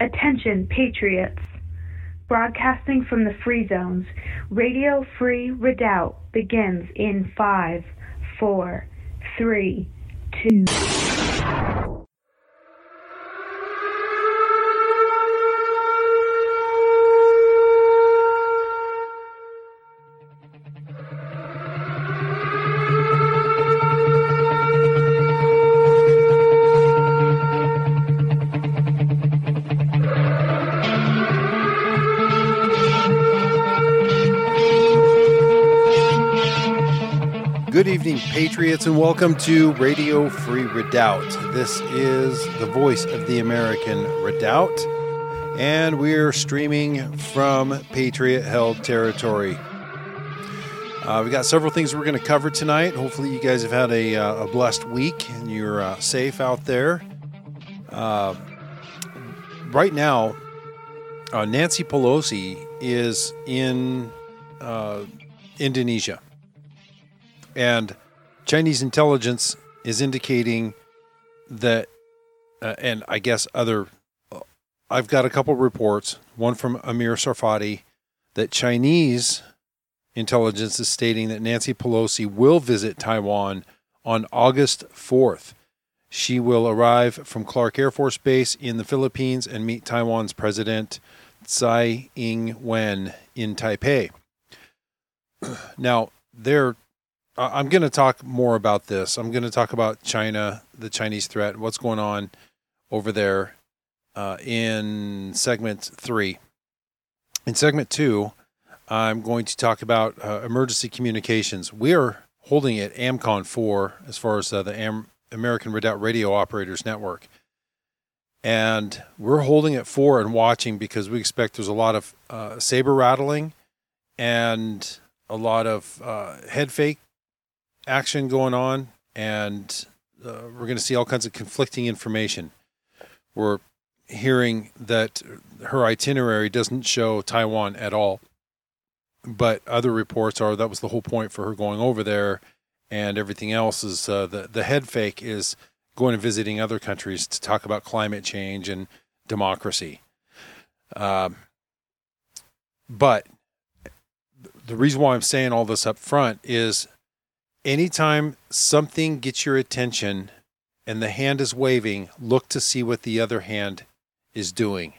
Attention, Patriots! Broadcasting from the Free Zones, Radio Free Redoubt begins in five, four, three, two. Patriots, and welcome to Radio Free Redoubt. This is the voice of the American Redoubt, and we're streaming from Patriot held territory. Uh, we got several things we're going to cover tonight. Hopefully, you guys have had a, uh, a blessed week and you're uh, safe out there. Uh, right now, uh, Nancy Pelosi is in uh, Indonesia and Chinese intelligence is indicating that, uh, and I guess other, uh, I've got a couple reports, one from Amir Tsarfati, that Chinese intelligence is stating that Nancy Pelosi will visit Taiwan on August 4th. She will arrive from Clark Air Force Base in the Philippines and meet Taiwan's President Tsai Ing wen in Taipei. Now, they're I'm going to talk more about this. I'm going to talk about China, the Chinese threat, what's going on over there uh, in segment three. In segment two, I'm going to talk about uh, emergency communications. We are holding it AMCON 4 as far as uh, the Am- American Redoubt Radio Operators Network. And we're holding it four and watching because we expect there's a lot of uh, saber rattling and a lot of uh, head fake action going on, and uh, we're going to see all kinds of conflicting information. We're hearing that her itinerary doesn't show Taiwan at all, but other reports are that was the whole point for her going over there, and everything else is uh, the the head fake is going and visiting other countries to talk about climate change and democracy. Um, but the reason why I'm saying all this up front is anytime something gets your attention and the hand is waving, look to see what the other hand is doing.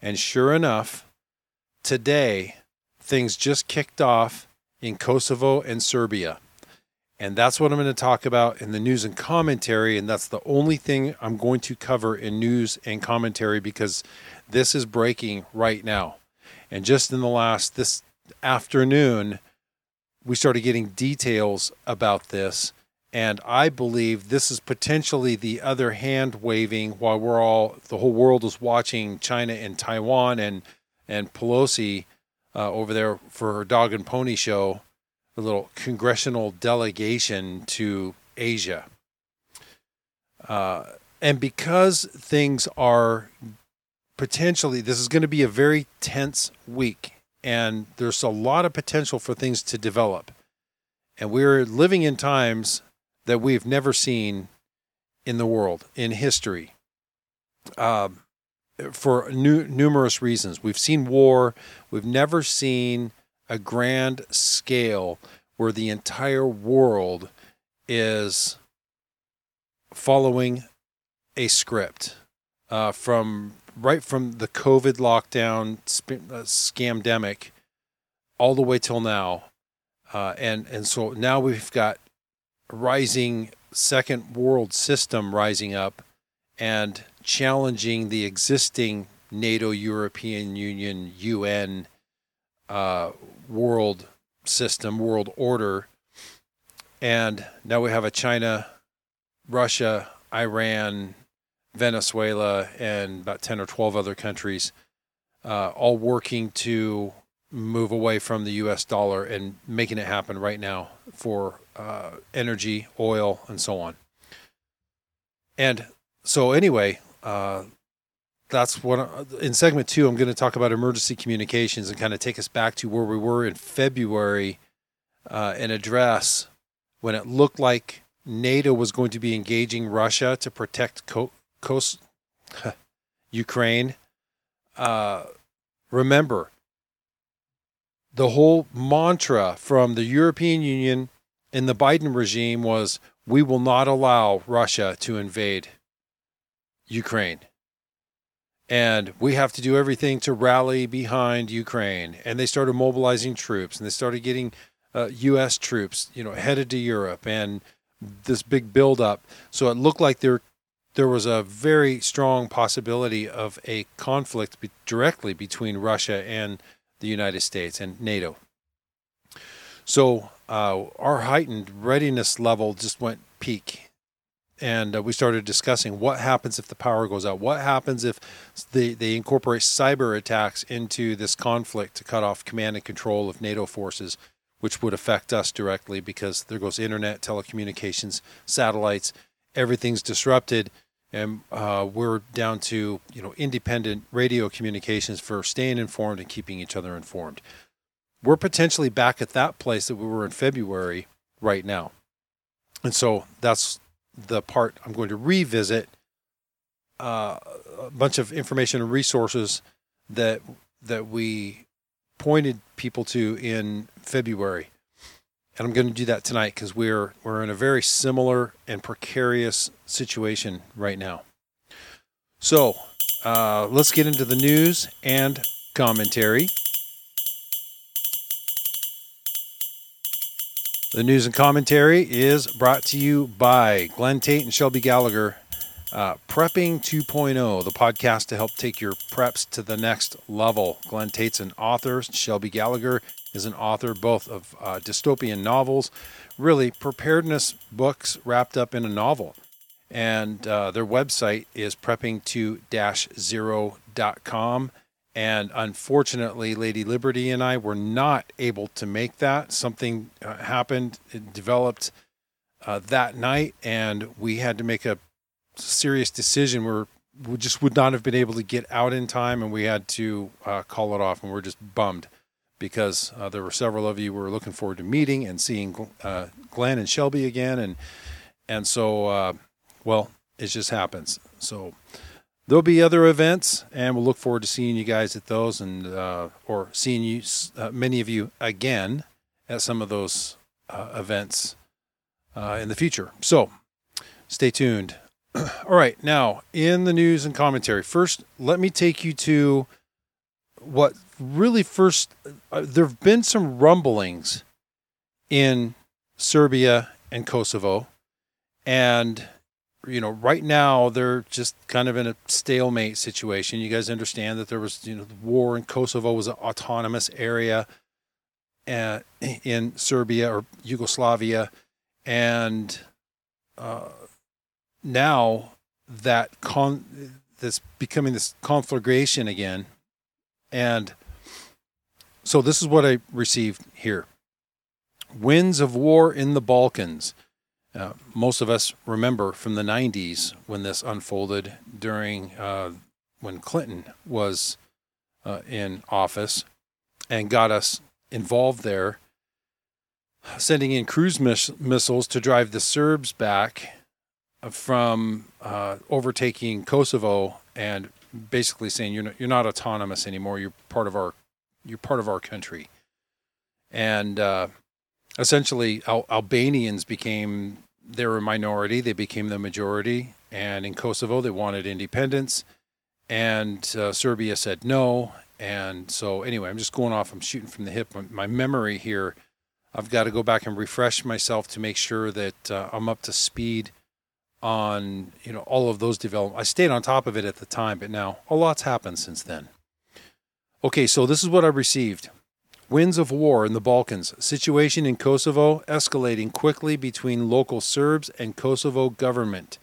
And sure enough, today, things just kicked off in Kosovo and Serbia. And that's what I'm going to talk about in the news and commentary. And that's the only thing I'm going to cover in news and commentary because this is breaking right now. And just in the last, this afternoon, we started getting details about this. And I believe this is potentially the other hand waving while we're all, the whole world is watching China and Taiwan and, and Pelosi uh, over there for her dog and pony show, a little congressional delegation to Asia. Uh, and because things are potentially, this is going to be a very tense week and there's a lot of potential for things to develop. And we're living in times that we've never seen in the world, in history, um, for nu- numerous reasons. We've seen war, we've never seen a grand scale where the entire world is following a script uh, from right from the COVID lockdown sp- uh, scamdemic all the way till now, uh, and and so now we've got rising second world system rising up and challenging the existing NATO, European Union, UN uh, world system, world order, and now we have a China, Russia, Iran, Venezuela, and about 10 or 12 other countries, uh, all working to move away from the US dollar and making it happen right now for uh, energy, oil, and so on. And so, anyway, uh, that's what in segment two, I'm going to talk about emergency communications and kind of take us back to where we were in February uh, and address when it looked like NATO was going to be engaging Russia to protect co- coast Ukraine uh, remember the whole mantra from the European Union and the Biden regime was we will not allow Russia to invade Ukraine. And we have to do everything to rally behind Ukraine. And they started mobilizing troops and they started getting uh, U.S. troops, you know, headed to Europe and this big buildup. So it looked like there there was a very strong possibility of a conflict be- directly between Russia and the United States and NATO. So uh, our heightened readiness level just went peak. And uh, we started discussing what happens if the power goes out. What happens if they, they incorporate cyber attacks into this conflict to cut off command and control of NATO forces, which would affect us directly because there goes internet, telecommunications, satellites, everything's disrupted and uh, we're down to you know independent radio communications for staying informed and keeping each other informed. We're potentially back at that place that we were in February right now, and so that's the part I'm going to revisit. Uh, a bunch of information and resources that that we pointed people to in February and I'm going to do that tonight because we're we're in a very similar and precarious situation right now. So uh, let's get into the news and commentary. The news and commentary is brought to you by Glenn Tate and Shelby Gallagher. Uh, Prepping 2.0, the podcast to help take your preps to the next level. Glenn Tate's an author, Shelby Gallagher is an author both of uh, dystopian novels, really preparedness books wrapped up in a novel. And uh, their website is prepping2-0.com. And unfortunately, Lady Liberty and I were not able to make that. Something uh, happened, it developed uh, that night, and we had to make a serious decision. We're we just would not have been able to get out in time, and we had to uh, call it off, and we're just bummed because uh, there were several of you who were looking forward to meeting and seeing uh, Glenn and Shelby again, and and so uh, well, it just happens. So there'll be other events, and we'll look forward to seeing you guys at those, and uh, or seeing you uh, many of you again at some of those uh, events in the future. So stay tuned. All right, now in the news and commentary. First, let me take you to what really first uh, there have been some rumblings in Serbia and Kosovo and you know right now they're just kind of in a stalemate situation you guys understand that there was you know the war in Kosovo was an autonomous area uh, in Serbia or Yugoslavia and uh, now that con that's becoming this conflagration again and so this is what I received here Winds of War in the Balkans. Uh, most of us remember from the 90s when this unfolded during uh, when Clinton was uh, in office and got us involved there, sending in cruise miss- missiles to drive the Serbs back from uh, overtaking Kosovo and basically saying you're not, you're not autonomous anymore. You're part of our you're part of our country, and uh, essentially Al- Albanians became they were a minority. They became the majority, and in Kosovo they wanted independence, and uh, Serbia said no. And so anyway, I'm just going off. I'm shooting from the hip. My memory here. I've got to go back and refresh myself to make sure that uh, I'm up to speed on you know all of those developments. I stayed on top of it at the time, but now a lot's happened since then. Okay, so this is what I received. Winds of war in the Balkans. Situation in Kosovo escalating quickly between local Serbs and Kosovo government.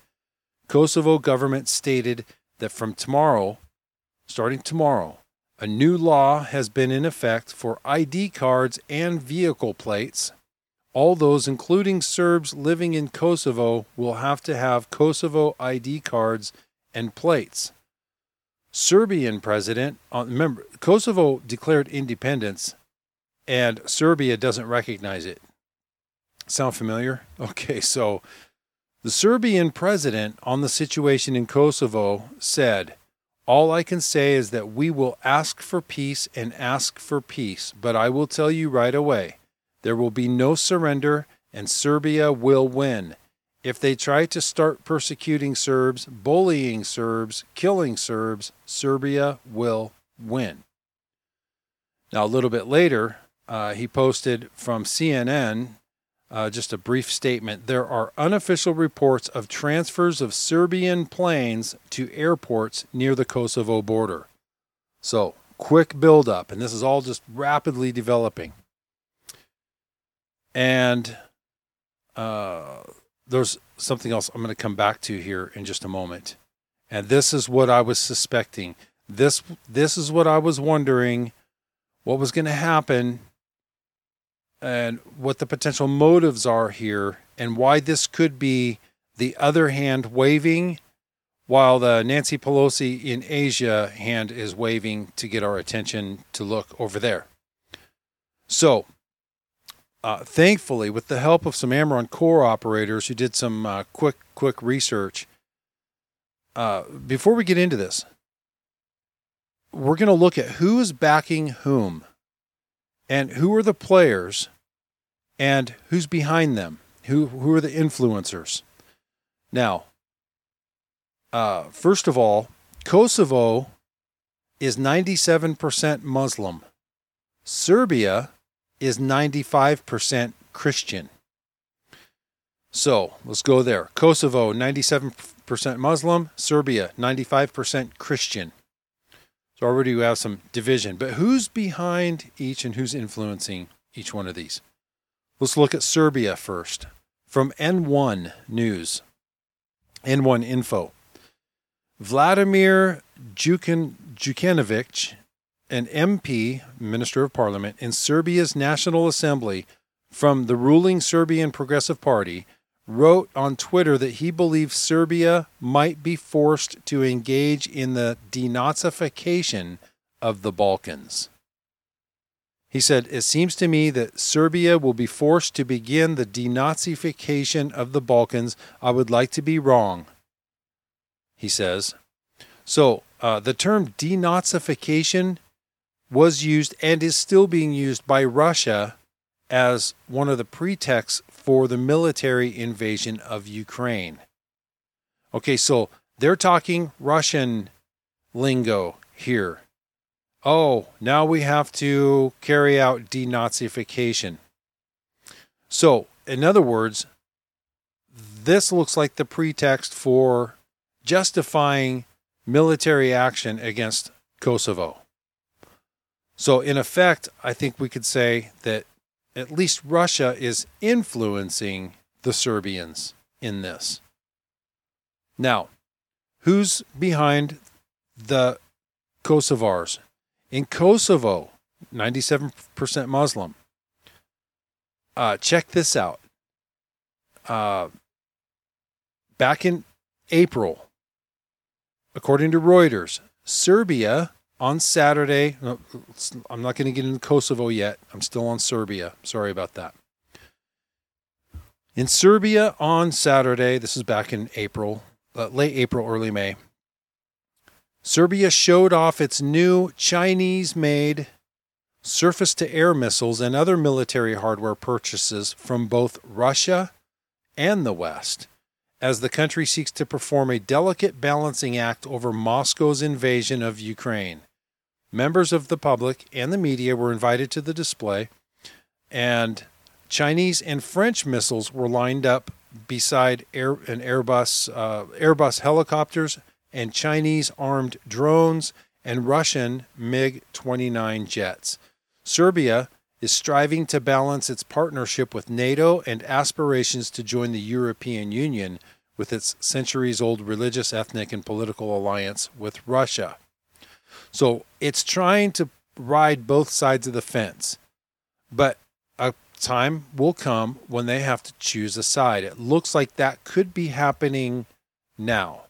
Kosovo government stated that from tomorrow, starting tomorrow, a new law has been in effect for ID cards and vehicle plates all those, including Serbs living in Kosovo, will have to have Kosovo ID cards and plates. Serbian president, uh, remember, Kosovo declared independence and Serbia doesn't recognize it. Sound familiar? Okay, so the Serbian president on the situation in Kosovo said All I can say is that we will ask for peace and ask for peace, but I will tell you right away there will be no surrender and Serbia will win. If they try to start persecuting Serbs, bullying Serbs, killing Serbs, Serbia will win. Now, a little bit later, uh, he posted from CNN uh, just a brief statement. There are unofficial reports of transfers of Serbian planes to airports near the Kosovo border. So, quick buildup, and this is all just rapidly developing. And uh, there's something else I'm going to come back to here in just a moment. And this is what I was suspecting. This this is what I was wondering what was going to happen and what the potential motives are here and why this could be the other hand waving while the Nancy Pelosi in Asia hand is waving to get our attention to look over there. So, uh, thankfully, with the help of some AMRON core operators who did some uh, quick quick research, uh, before we get into this, we're going to look at who's backing whom, and who are the players, and who's behind them. Who who are the influencers? Now, uh, first of all, Kosovo is 97% Muslim. Serbia is 95% Christian. So let's go there. Kosovo, 97% Muslim. Serbia, 95% Christian. So already we have some division. But who's behind each and who's influencing each one of these? Let's look at Serbia first. From N1 News, N1 Info. Vladimir Jukin, Jukanovic an MP, Minister of Parliament, in Serbia's National Assembly from the ruling Serbian Progressive Party wrote on Twitter that he believes Serbia might be forced to engage in the denazification of the Balkans. He said, It seems to me that Serbia will be forced to begin the denazification of the Balkans. I would like to be wrong, he says. So, uh, the term denazification was used and is still being used by Russia as one of the pretexts for the military invasion of Ukraine. Okay, so they're talking Russian lingo here. Oh, now we have to carry out denazification. So, in other words, this looks like the pretext for justifying military action against Kosovo. So, in effect, I think we could say that at least Russia is influencing the Serbians in this. Now, who's behind the Kosovars? In Kosovo, 97% Muslim. Uh, check this out. Uh, back in April, according to Reuters, Serbia on Saturday, I'm not going to get into Kosovo yet. I'm still on Serbia. Sorry about that. In Serbia on Saturday, this is back in April, uh, late April, early May, Serbia showed off its new Chinese made surface to air missiles and other military hardware purchases from both Russia and the West as the country seeks to perform a delicate balancing act over Moscow's invasion of Ukraine members of the public and the media were invited to the display, and Chinese and French missiles were lined up beside Air, an Airbus uh, Airbus helicopters and Chinese armed drones and Russian MiG 29 jets. Serbia is striving to balance its partnership with NATO and aspirations to join the European Union with its centuries old religious, ethnic, and political alliance with Russia. So it's trying to ride both sides of the fence. But a time will come when they have to choose a side. It looks like that could be happening now.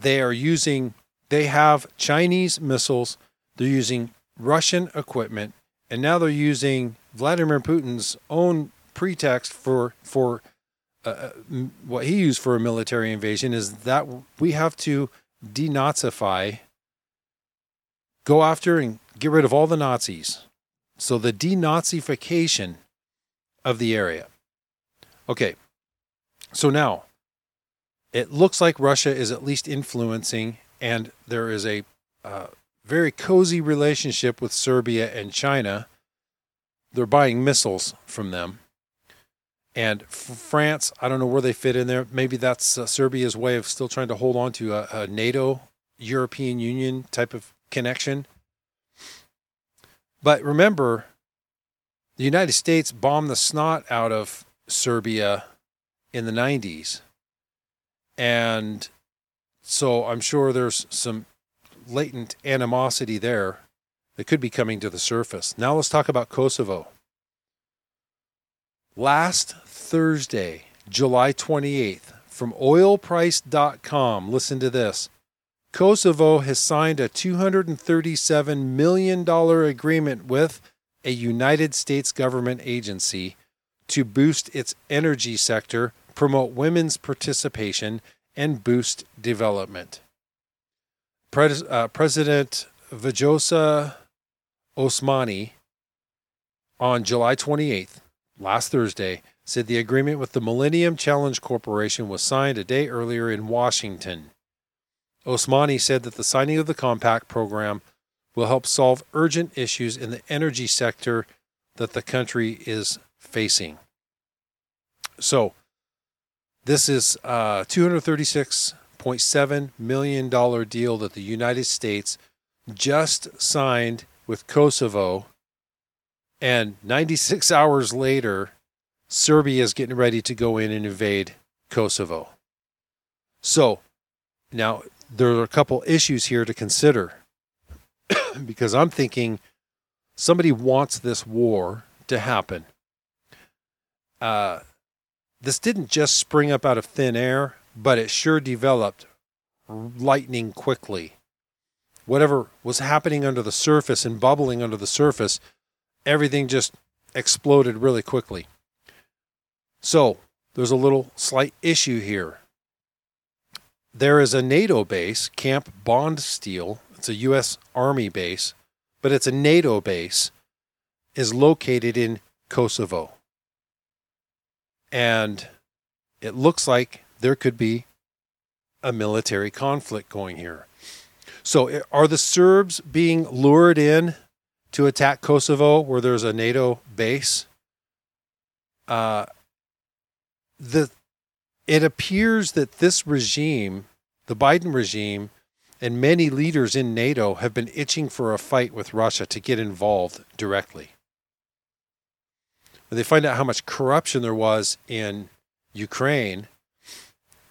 They are using, they have Chinese missiles, they're using Russian equipment, and now they're using Vladimir Putin's own pretext for, for uh, uh what he used for a military invasion is that we have to denazify, go after and get rid of all the Nazis. So the denazification of the area. Okay, so now it looks like Russia is at least influencing, and there is a uh, very cozy relationship with Serbia and China. They're buying missiles from them. And France, I don't know where they fit in there. Maybe that's uh, Serbia's way of still trying to hold on to a, a NATO, European Union type of connection. But remember, the United States bombed the snot out of Serbia in the 90s. And so I'm sure there's some latent animosity there that could be coming to the surface. Now let's talk about Kosovo. Last Thursday, July 28th, from oilprice.com, listen to this. Kosovo has signed a $237 million agreement with a United States government agency to boost its energy sector, promote women's participation, and boost development. Pres- uh, President Vjosa Osmani on July 28th, last Thursday, said the agreement with the Millennium Challenge Corporation was signed a day earlier in Washington. Osmani said that the signing of the compact program will help solve urgent issues in the energy sector that the country is facing. So, this is a $236.7 million deal that the United States just signed with Kosovo. And 96 hours later, Serbia is getting ready to go in and invade Kosovo. So, now there are a couple issues here to consider because I'm thinking somebody wants this war to happen. Uh, this didn't just spring up out of thin air, but it sure developed lightning quickly. Whatever was happening under the surface and bubbling under the surface, everything just exploded really quickly. So, there's a little slight issue here. There is a NATO base, Camp Bondsteel. It's a U.S. Army base, but it's a NATO base, is located in Kosovo. And it looks like there could be a military conflict going here. So, are the Serbs being lured in to attack Kosovo where there's a NATO base? Uh, the it appears that this regime, the Biden regime, and many leaders in NATO have been itching for a fight with Russia to get involved directly. When they find out how much corruption there was in Ukraine,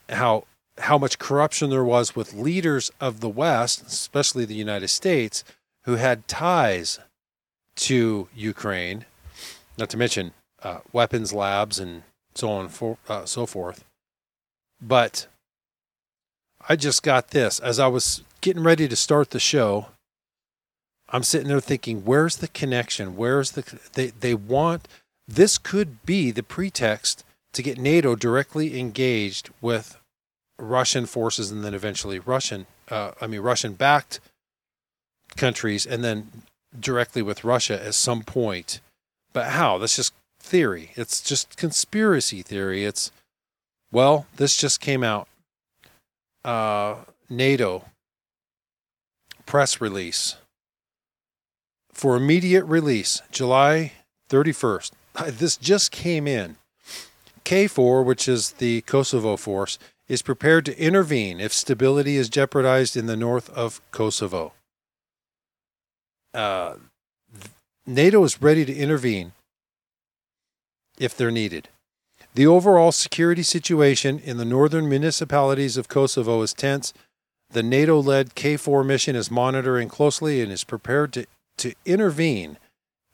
how how much corruption there was with leaders of the West, especially the United States, who had ties to Ukraine, not to mention uh, weapons labs and so on for, uh, so forth. But I just got this as I was getting ready to start the show. I'm sitting there thinking, where's the connection? Where's the they they want this could be the pretext to get NATO directly engaged with Russian forces and then eventually Russian uh, I mean Russian backed countries and then directly with Russia at some point. But how? That's just theory. It's just conspiracy theory. It's well, this just came out. Uh, NATO press release for immediate release, July 31st. This just came in. KFOR, which is the Kosovo force, is prepared to intervene if stability is jeopardized in the north of Kosovo. Uh, NATO is ready to intervene if they're needed. The overall security situation in the northern municipalities of Kosovo is tense. The NATO led KFOR mission is monitoring closely and is prepared to, to intervene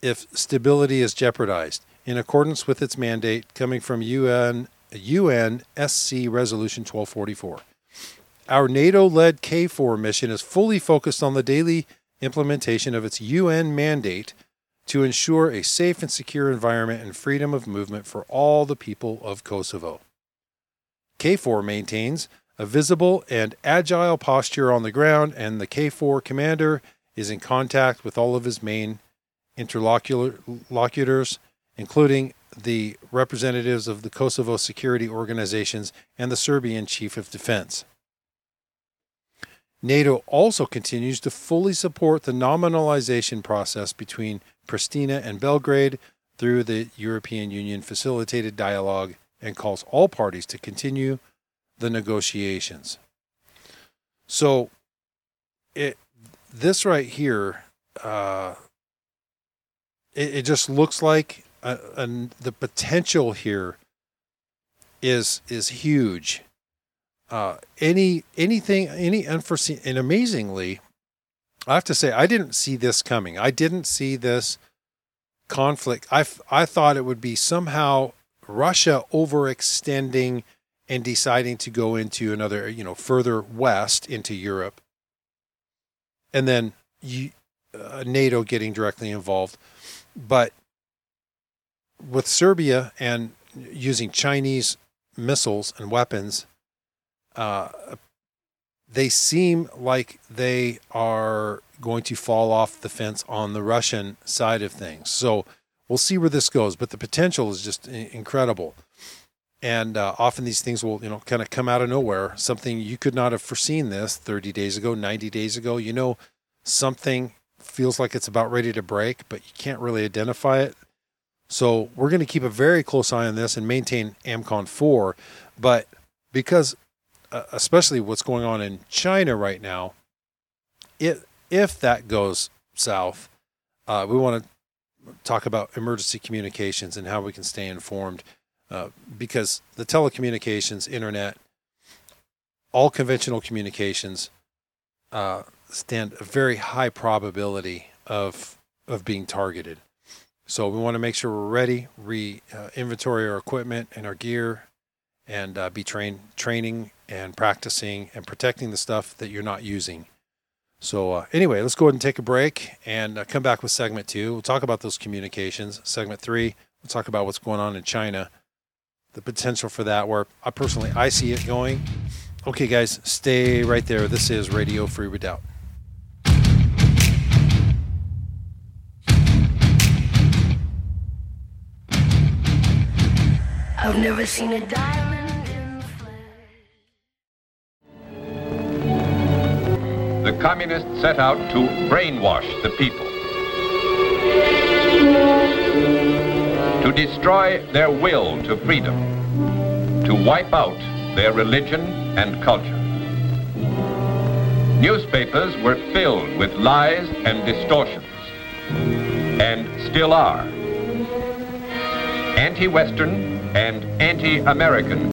if stability is jeopardized in accordance with its mandate coming from UN, UNSC Resolution 1244. Our NATO led KFOR mission is fully focused on the daily implementation of its UN mandate to ensure a safe and secure environment and freedom of movement for all the people of Kosovo. KFOR maintains a visible and agile posture on the ground, and the KFOR commander is in contact with all of his main interlocutors, including the representatives of the Kosovo security organizations and the Serbian chief of defense. NATO also continues to fully support the nominalization process between Pristina and Belgrade through the European Union facilitated dialogue and calls all parties to continue the negotiations. So, it this right here, uh, it, it just looks like a, a, the potential here is is huge. Uh, any anything any unforeseen and amazingly, I have to say I didn't see this coming. I didn't see this conflict. I I thought it would be somehow Russia overextending and deciding to go into another, you know, further west into Europe, and then you, uh, NATO getting directly involved. But with Serbia and using Chinese missiles and weapons, uh, they seem like they are going to fall off the fence on the Russian side of things. So we'll see where this goes, but the potential is just incredible. And uh, often these things will, you know, kind of come out of nowhere. Something you could not have foreseen this 30 days ago, 90 days ago. You know, something feels like it's about ready to break, but you can't really identify it. So we're going to keep a very close eye on this and maintain AMCON 4. But because, especially what's going on in China right now, it, if that goes south, uh, we want to talk about emergency communications and how we can stay informed uh, because the telecommunications, internet, all conventional communications uh, stand a very high probability of of being targeted. So we want to make sure we're ready, re uh, inventory our equipment and our gear, and uh, be train training and practicing and protecting the stuff that you're not using. So uh, anyway, let's go ahead and take a break and uh, come back with segment two. We'll talk about those communications. Segment three, we'll talk about what's going on in China, the potential for that. Where I personally I see it going. Okay, guys, stay right there. This is Radio Free Redoubt. I've never seen a diamond. The communists set out to brainwash the people, to destroy their will to freedom, to wipe out their religion and culture. Newspapers were filled with lies and distortions, and still are. Anti-Western and anti-American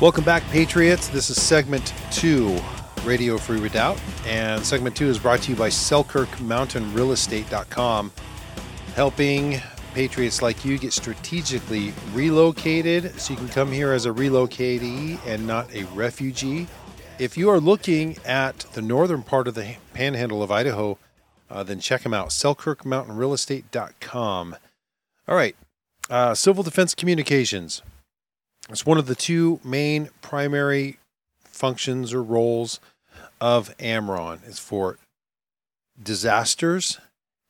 Welcome back, Patriots. This is segment two, Radio Free Redoubt. And segment two is brought to you by SelkirkMountainRealEstate.com, helping Patriots like you get strategically relocated so you can come here as a relocatee and not a refugee. If you are looking at the northern part of the panhandle of Idaho, uh, then check them out, selkirkmountainrealestate.com. All right, uh, Civil Defense Communications. It's one of the two main primary functions or roles of AMRON. It's for disasters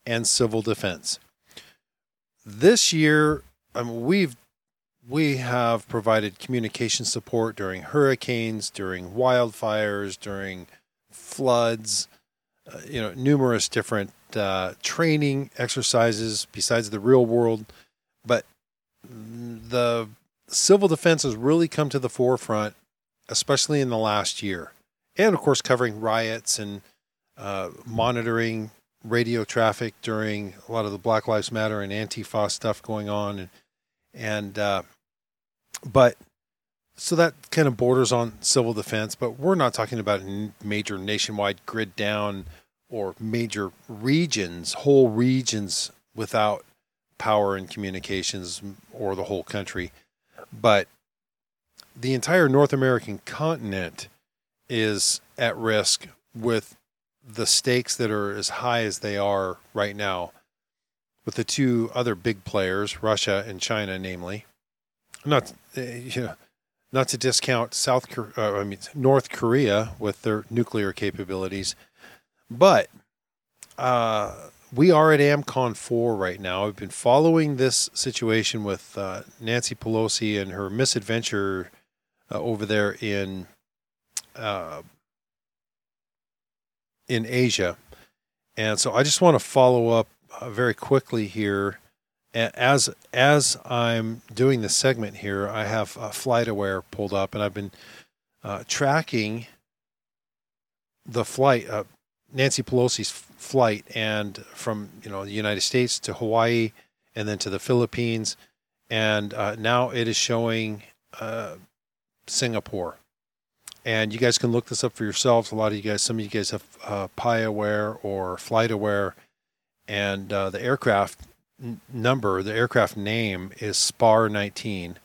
and civil defense. This year, I mean, we've we have provided communication support during hurricanes, during wildfires, during floods, uh, you know, numerous different uh, training exercises besides the real world. But the civil defense has really come to the forefront especially in the last year. And of course, covering riots and uh, monitoring radio traffic during a lot of the Black Lives Matter and Antifa stuff going on. And, and uh, but so that kind of borders on civil defense, but we're not talking about major nationwide grid down or major regions, whole regions without power and communications or the whole country. But the entire North American continent is at risk with the stakes that are as high as they are right now with the two other big players, Russia and China, namely. Not, eh, you know, not to discount South, uh, I mean North Korea with their nuclear capabilities, but uh, we are at AmCon four right now. I've been following this situation with uh, Nancy Pelosi and her misadventure uh, over there in uh, in Asia, and so I just want to follow up uh, very quickly here as as I'm doing this segment here, I have FlightAware pulled up, and I've been uh, tracking the flight, uh, Nancy Pelosi's flight, and from you know the United States to Hawaii, and then to the Philippines, and uh, now it is showing uh, Singapore. And you guys can look this up for yourselves. A lot of you guys, some of you guys have uh, PiAware or FlightAware, and uh, the aircraft number, the aircraft name is SPAR 19,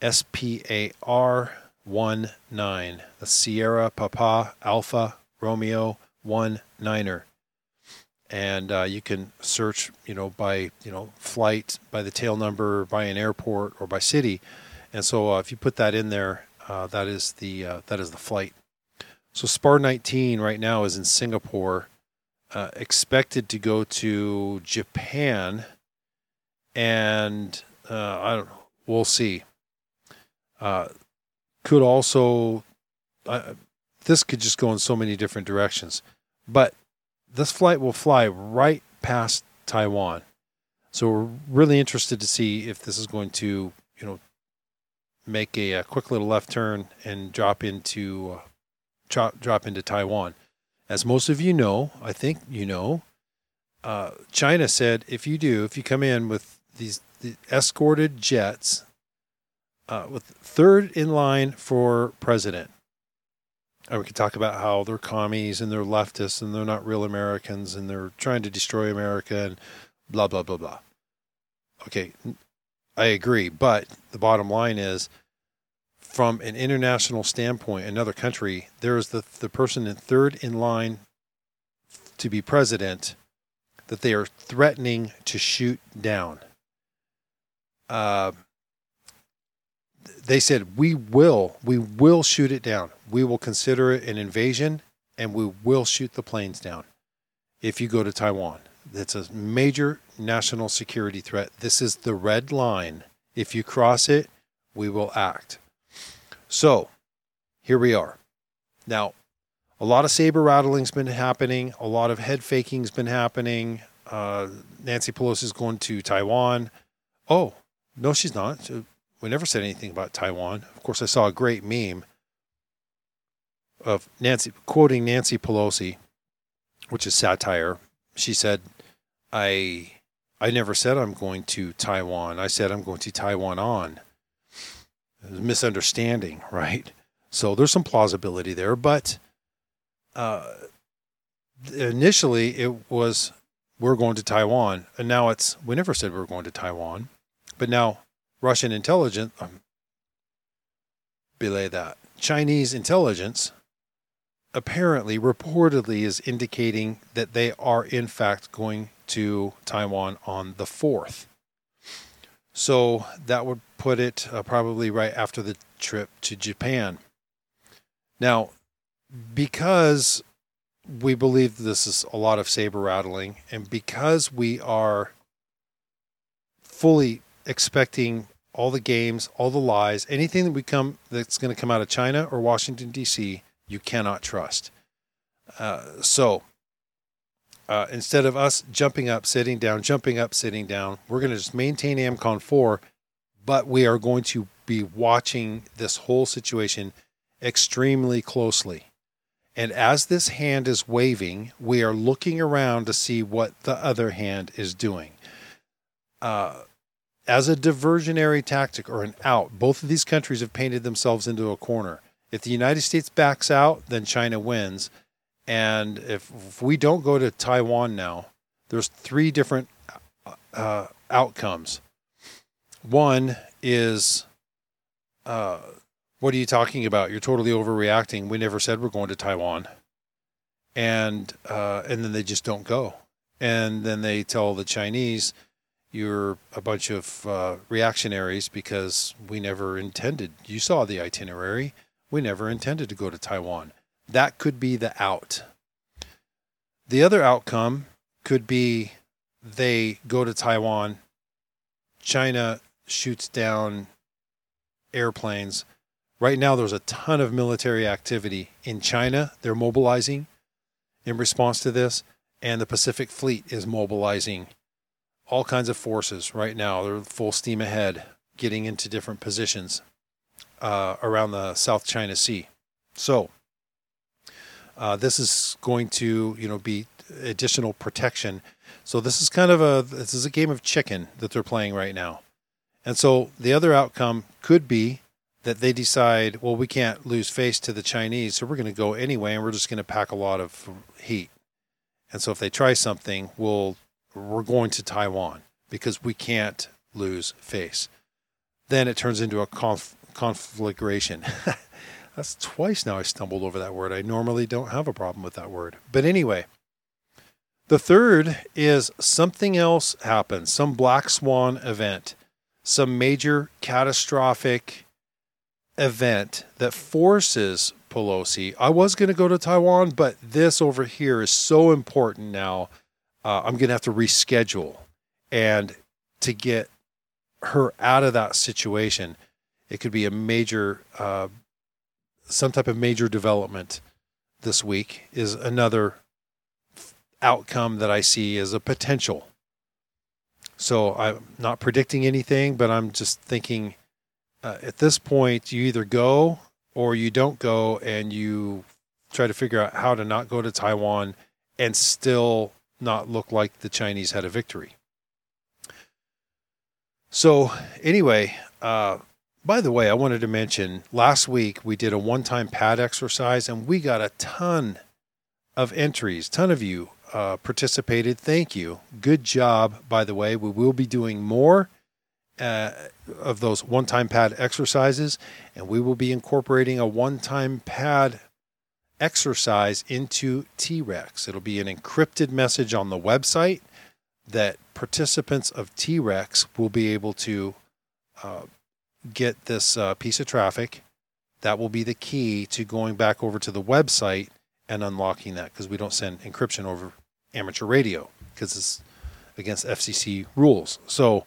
S P A R 1 9, the Sierra Papa Alpha Romeo 1 Niner. And uh, you can search, you know, by you know flight, by the tail number, by an airport, or by city. And so, uh, if you put that in there, uh, that is the uh, that is the flight. So SPAR 19 right now is in Singapore, uh, expected to go to Japan and uh, I don't know. We'll see. Could also, this could just go in so many different directions, but this flight will fly right past Taiwan. So we're really interested to see if this is going to, you know, make a, a quick little left turn and drop into uh, drop, drop into Taiwan. As most of you know, I think you know, uh, China said if you do, if you come in with these the escorted jets uh, with third in line for president. And we can talk about how they're commies and they're leftists and they're not real Americans and they're trying to destroy America and blah, blah, blah, blah. Okay, I agree. But the bottom line is from an international standpoint, another country, there is the, the person in third in line to be president that they are threatening to shoot down uh, they said we will we will shoot it down. We will consider it an invasion, and we will shoot the planes down if you go to Taiwan. That's a major national security threat. This is the red line. If you cross it, we will act. So, here we are. Now, a lot of saber rattling's been happening. A lot of head faking's been happening. Uh, Nancy Pelosi is going to Taiwan. Oh, no, she's not. We never said anything about Taiwan. Of course, I saw a great meme of Nancy quoting Nancy Pelosi, which is satire. She said, "I I never said I'm going to Taiwan. I said I'm going to Taiwan on." misunderstanding, right? So there's some plausibility there, but uh, initially it was we're going to Taiwan, and now it's we never said we were going to Taiwan. But now, Russian intelligence, um, belay that, Chinese intelligence apparently, reportedly, is indicating that they are in fact going to Taiwan on the 4th. So that would put it uh, probably right after the trip to Japan. Now, because we believe this is a lot of saber rattling, and because we are fully expecting all the games, all the lies, anything that we come that's going to come out of China or Washington D.C. You cannot trust. Uh, so uh, instead of us jumping up, sitting down, jumping up, sitting down, we're going to just maintain AmCon four, but we are going to be watching this whole situation extremely closely. And as this hand is waving, we are looking around to see what the other hand is doing. Uh, as a diversionary tactic or an out, both of these countries have painted themselves into a corner. If the United States backs out, then China wins. And if, if we don't go to Taiwan now, there's three different uh, outcomes. One is, uh, what are you talking about? You're totally overreacting. We never said we're going to Taiwan, and uh, and then they just don't go, and then they tell the Chinese, you're a bunch of uh, reactionaries because we never intended. You saw the itinerary. We never intended to go to Taiwan. That could be the out. The other outcome could be they go to Taiwan, China shoots down airplanes. Right now, there's a ton of military activity in China. They're mobilizing in response to this, and the Pacific Fleet is mobilizing all kinds of forces right now. They're full steam ahead, getting into different positions uh, around the South China Sea. So, uh, this is going to, you know, be additional protection. So this is kind of a this is a game of chicken that they're playing right now. And so the other outcome could be that they decide, well, we can't lose face to the Chinese, so we're going to go anyway, and we're just going to pack a lot of heat. And so if they try something, we'll we're going to Taiwan because we can't lose face. Then it turns into a conf- conflagration. That's twice now I stumbled over that word. I normally don't have a problem with that word. But anyway, the third is something else happens, some black swan event, some major catastrophic event that forces Pelosi. I was going to go to Taiwan, but this over here is so important now. Uh, I'm going to have to reschedule. And to get her out of that situation, it could be a major, uh, some type of major development this week, is another outcome that I see as a potential. So I'm not predicting anything, but I'm just thinking uh, at this point, you either go or you don't go, and you try to figure out how to not go to Taiwan and still not look like the Chinese had a victory. So, anyway, uh, by the way, I wanted to mention last week we did a one time pad exercise and we got a ton of entries, ton of you uh, participated. Thank you. Good job, by the way. We will be doing more uh, of those one time pad exercises, and we will be incorporating a one time pad exercise into T Rex. It'll be an encrypted message on the website that participants of T Rex will be able to uh, get this uh, piece of traffic. That will be the key to going back over to the website and unlocking that because we don't send encryption over amateur radio because it's against FCC rules. So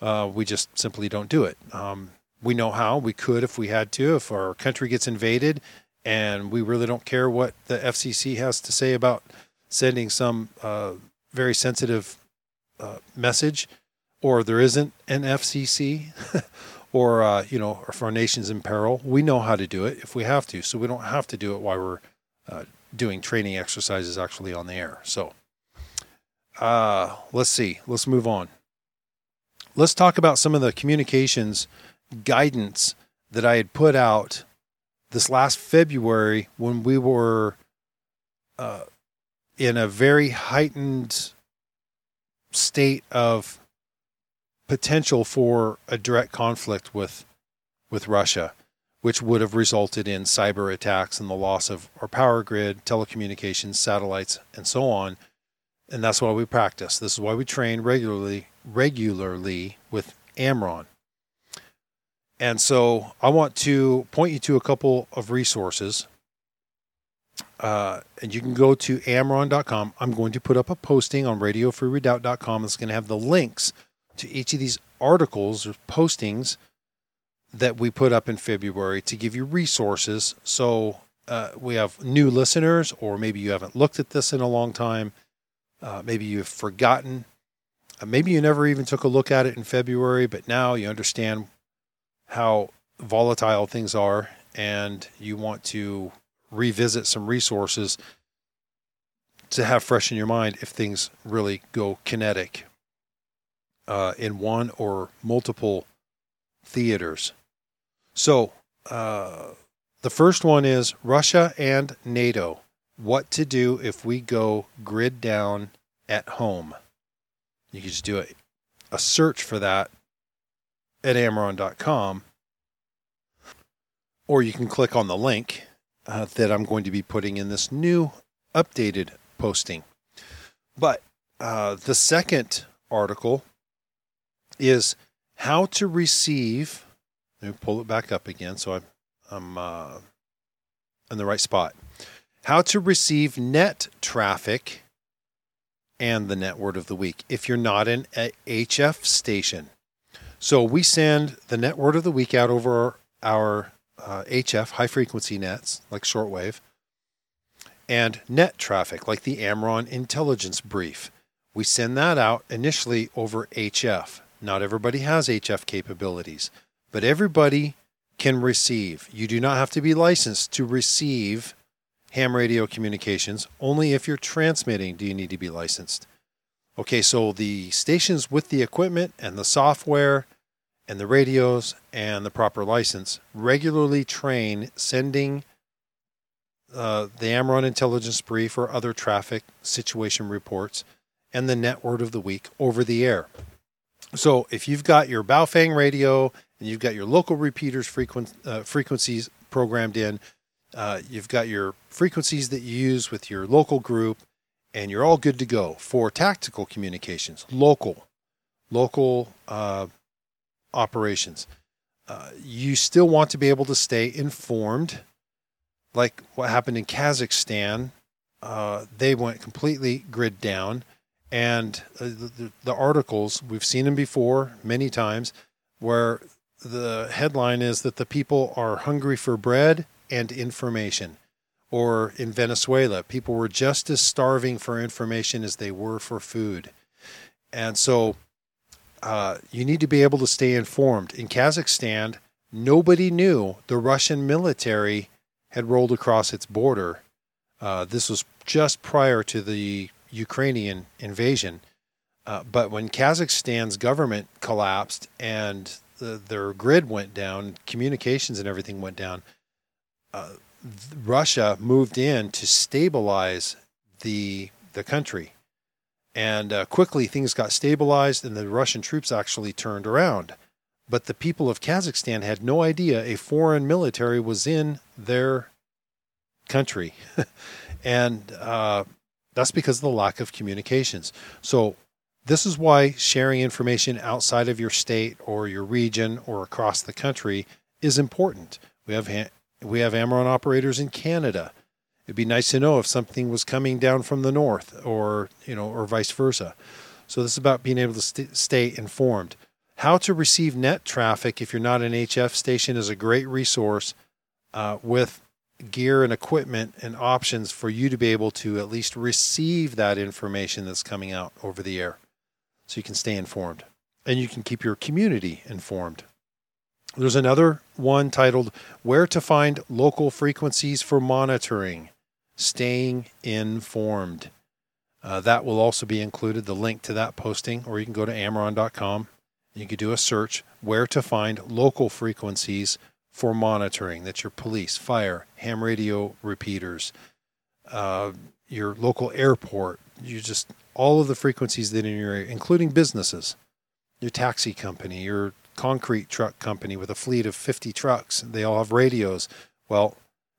uh, we just simply don't do it. Um, we know how we could if we had to. If our country gets invaded and we really don't care what the FCC has to say about sending some uh, very sensitive uh, message, or there isn't an FCC, or uh, you know, if our nation's in peril, we know how to do it if we have to. So we don't have to do it while we're uh, doing training exercises actually on the air. So uh, let's see. Let's move on. Let's talk about some of the communications guidance that I had put out this last February when we were uh, in a very heightened state of potential for a direct conflict with with Russia, which would have resulted in cyber attacks and the loss of our power grid, telecommunications, satellites, and so on and that's why we practice. This is why we train regularly regularly with Amron. And so I want to point you to a couple of resources. Uh, and you can go to amron.com. I'm going to put up a posting on radiofreeredoubt.com that's going to have the links to each of these articles or postings that we put up in February to give you resources. So uh, we have new listeners, or maybe you haven't looked at this in a long time uh, maybe you've forgotten. Uh, maybe you never even took a look at it in February, but now you understand how volatile things are and you want to revisit some resources to have fresh in your mind if things really go kinetic uh, in one or multiple theaters. So, uh, the first one is Russia and NATO. What to do if we go grid down at home? You can just do a, a search for that at amron.com, or you can click on the link uh, that I'm going to be putting in this new updated posting. But uh, the second article is how to receive. Let me pull it back up again so I'm, I'm uh, in the right spot. How to receive net traffic and the net word of the week if you're not an HF station. So we send the net word of the week out over our uh, HF high frequency nets like shortwave and net traffic like the Amron intelligence brief. We send that out initially over HF. Not everybody has HF capabilities, but everybody can receive. You do not have to be licensed to receive ham radio communications. Only if you're transmitting do you need to be licensed. Okay, so the stations with the equipment and the software and the radios and the proper license regularly train sending uh, the Amron intelligence brief or other traffic situation reports and the net word of the week over the air. So if you've got your Baofeng radio and you've got your local repeaters frequent, uh, frequencies programmed in, uh, you've got your frequencies that you use with your local group, and you're all good to go for tactical communications, local, local uh, operations. Uh, you still want to be able to stay informed, like what happened in Kazakhstan. Uh, they went completely grid down and uh, the, the, articles, we've seen them before many times, where the headline is that the people are hungry for bread and information. Or in Venezuela, people were just as starving for information as they were for food. And so uh, you need to be able to stay informed. In Kazakhstan, nobody knew the Russian military had rolled across its border. Uh, this was just prior to the Ukrainian invasion. Uh, but when Kazakhstan's government collapsed and the, their grid went down, communications and everything went down, uh, Russia moved in to stabilize the the country, and uh, quickly things got stabilized, and the Russian troops actually turned around. But the people of Kazakhstan had no idea a foreign military was in their country, and uh, that's because of the lack of communications. So, this is why sharing information outside of your state or your region or across the country is important. We have we have Amron operators in Canada. It'd be nice to know if something was coming down from the north or, you know, or vice versa. So this is about being able to st- stay informed. How to receive net traffic if you're not an HF station is a great resource uh, with gear and equipment and options for you to be able to at least receive that information that's coming out over the air so you can stay informed and you can keep your community informed. There's another one titled Where to Find Local Frequencies for Monitoring Staying Informed. Uh, that will also be included, the link to that posting, or you can go to amron.com. You can do a search where to find local frequencies for monitoring. That's your police, fire, ham radio repeaters, uh, your local airport. You just all of the frequencies that are in your area, including businesses, your taxi company, your concrete truck company with a fleet of 50 trucks. They all have radios. Well,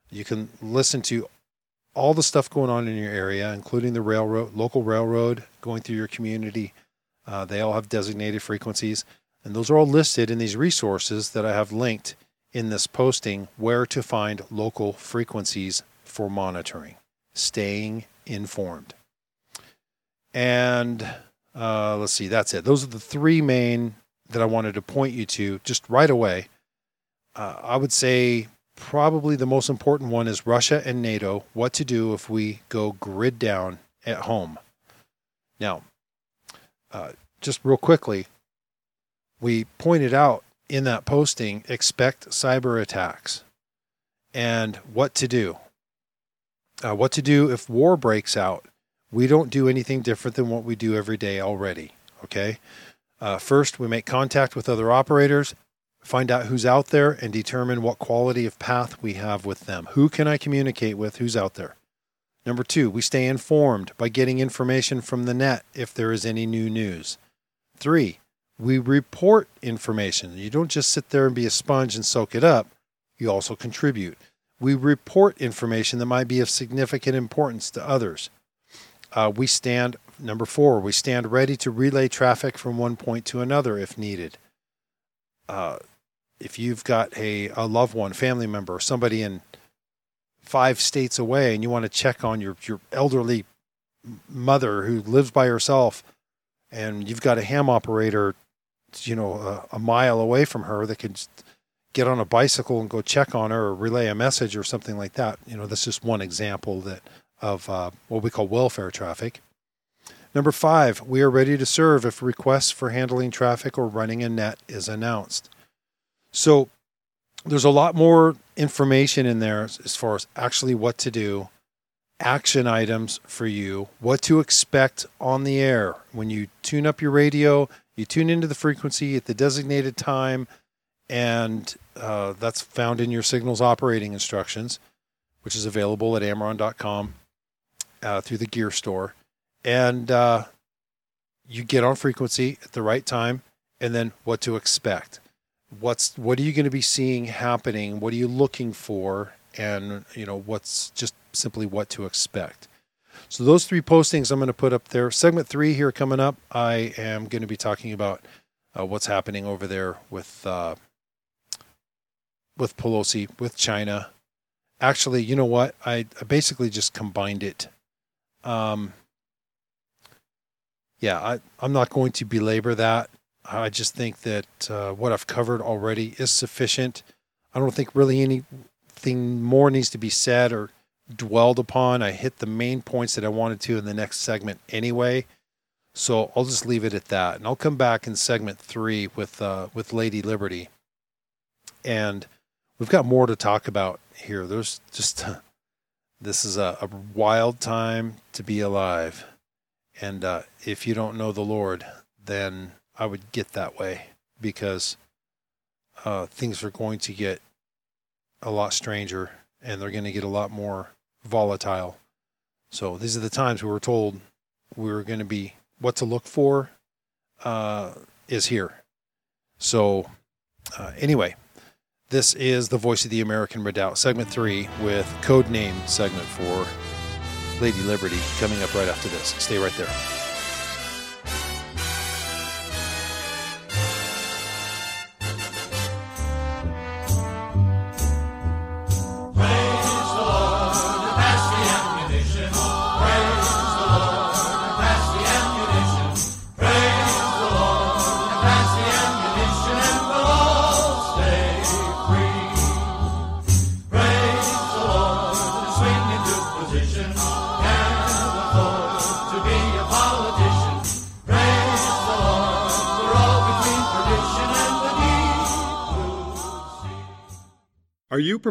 you can listen to all the stuff going on in your area, including the railroad, local railroad going through your community. Uh, they all have designated frequencies, and those are all listed in these resources that I have linked in this posting where to find local frequencies for monitoring, staying informed. And uh, let's see, that's it. Those are the three main that I wanted to point you to just right away. Uh, I would say probably the most important one is Russia and NATO. What to do if we go grid down at home. Now, uh, just real quickly, we pointed out in that posting expect cyber attacks. and what to do. Uh, what to do if war breaks out. We don't do anything different than what we do every day already. Okay. Uh, first, we make contact with other operators, find out who's out there, and determine what quality of path we have with them. Who can I communicate with? Who's out there? Number two, we stay informed by getting information from the net if there is any new news. Three, we report information. You don't just sit there and be a sponge and soak it up, you also contribute. We report information that might be of significant importance to others. Uh, we stand, number four, we stand ready to relay traffic from one point to another if needed. Uh, if you've got a, a loved one, family member, or somebody in five states away, and you want to check on your, your elderly mother who lives by herself, and you've got a ham operator, you know, a, a mile away from her that can get on a bicycle and go check on her or relay a message or something like that. You know, that's just one example that of uh, what we call welfare traffic. Number five, we are ready to serve if requests for handling traffic or running a net is announced. So there's a lot more information in there as far as actually what to do, action items for you, what to expect on the air. When you tune up your radio, you tune into the frequency at the designated time, and uh, that's found in your signals operating instructions, which is available at amron.com uh, through the gear store. And uh, you get on frequency at the right time, and then what to expect. What's what are you going to be seeing happening? What are you looking for? And you know what's just simply what to expect. So those three postings I'm going to put up there. Segment three here coming up. I am going to be talking about uh, what's happening over there with uh, with Pelosi, with China. Actually, you know what? I, I basically just combined it. Um, yeah, I, I'm not going to belabor that. I just think that uh, what I've covered already is sufficient. I don't think really anything more needs to be said or dwelled upon. I hit the main points that I wanted to in the next segment anyway. So I'll just leave it at that. And I'll come back in segment three with uh, with Lady Liberty. And we've got more to talk about here. There's just uh, this is a, a, wild time to be alive, and uh, if you don't know the Lord, then I would get that way because uh, things are going to get a lot stranger, and they're going to get a lot more volatile. So these are the times we were told we were going to be what to look for uh, is here. So uh, anyway, this is the Voice of the American Redoubt, segment three, with code name segment for Lady Liberty coming up right after this. Stay right there.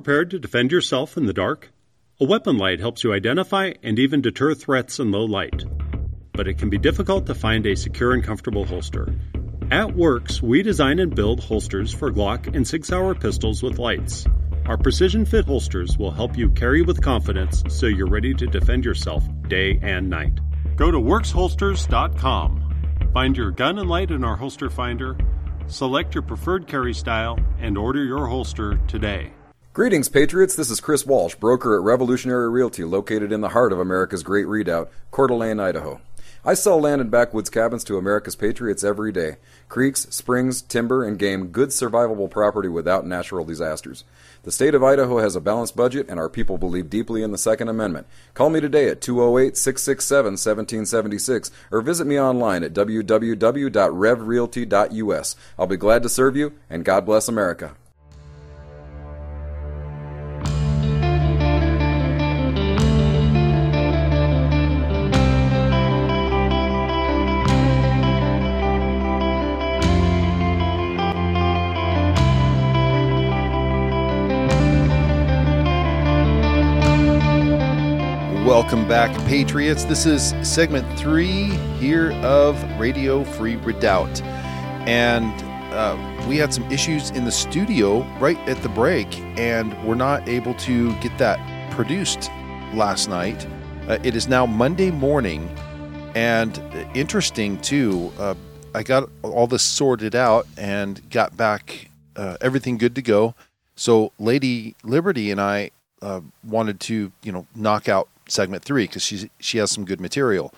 Prepared to defend yourself in the dark? A weapon light helps you identify and even deter threats in low light. But it can be difficult to find a secure and comfortable holster. At Works, we design and build holsters for Glock and Sig Sauer pistols with lights. Our precision fit holsters will help you carry with confidence so you're ready to defend yourself day and night. Go to worksholsters.com. Find your gun and light in our holster finder, select your preferred carry style, and order your holster today. Greetings, Patriots. This is Chris Walsh, broker at Revolutionary Realty, located in the heart of America's Great Redoubt, Coeur d'Alene, Idaho. I sell land and backwoods cabins to America's Patriots every day. Creeks, springs, timber, and game, good survivable property without natural disasters. The state of Idaho has a balanced budget, and our people believe deeply in the Second Amendment. Call me today at 208 667 1776 or visit me online at www.revrealty.us. I'll be glad to serve you, and God bless America. Welcome back, Patriots. This is segment three here of Radio Free Redoubt. And uh, we had some issues in the studio right at the break, and we're not able to get that produced last night. Uh, it is now Monday morning, and interesting too. Uh, I got all this sorted out and got back uh, everything good to go. So Lady Liberty and I uh, wanted to, you know, knock out segment three because she she has some good material.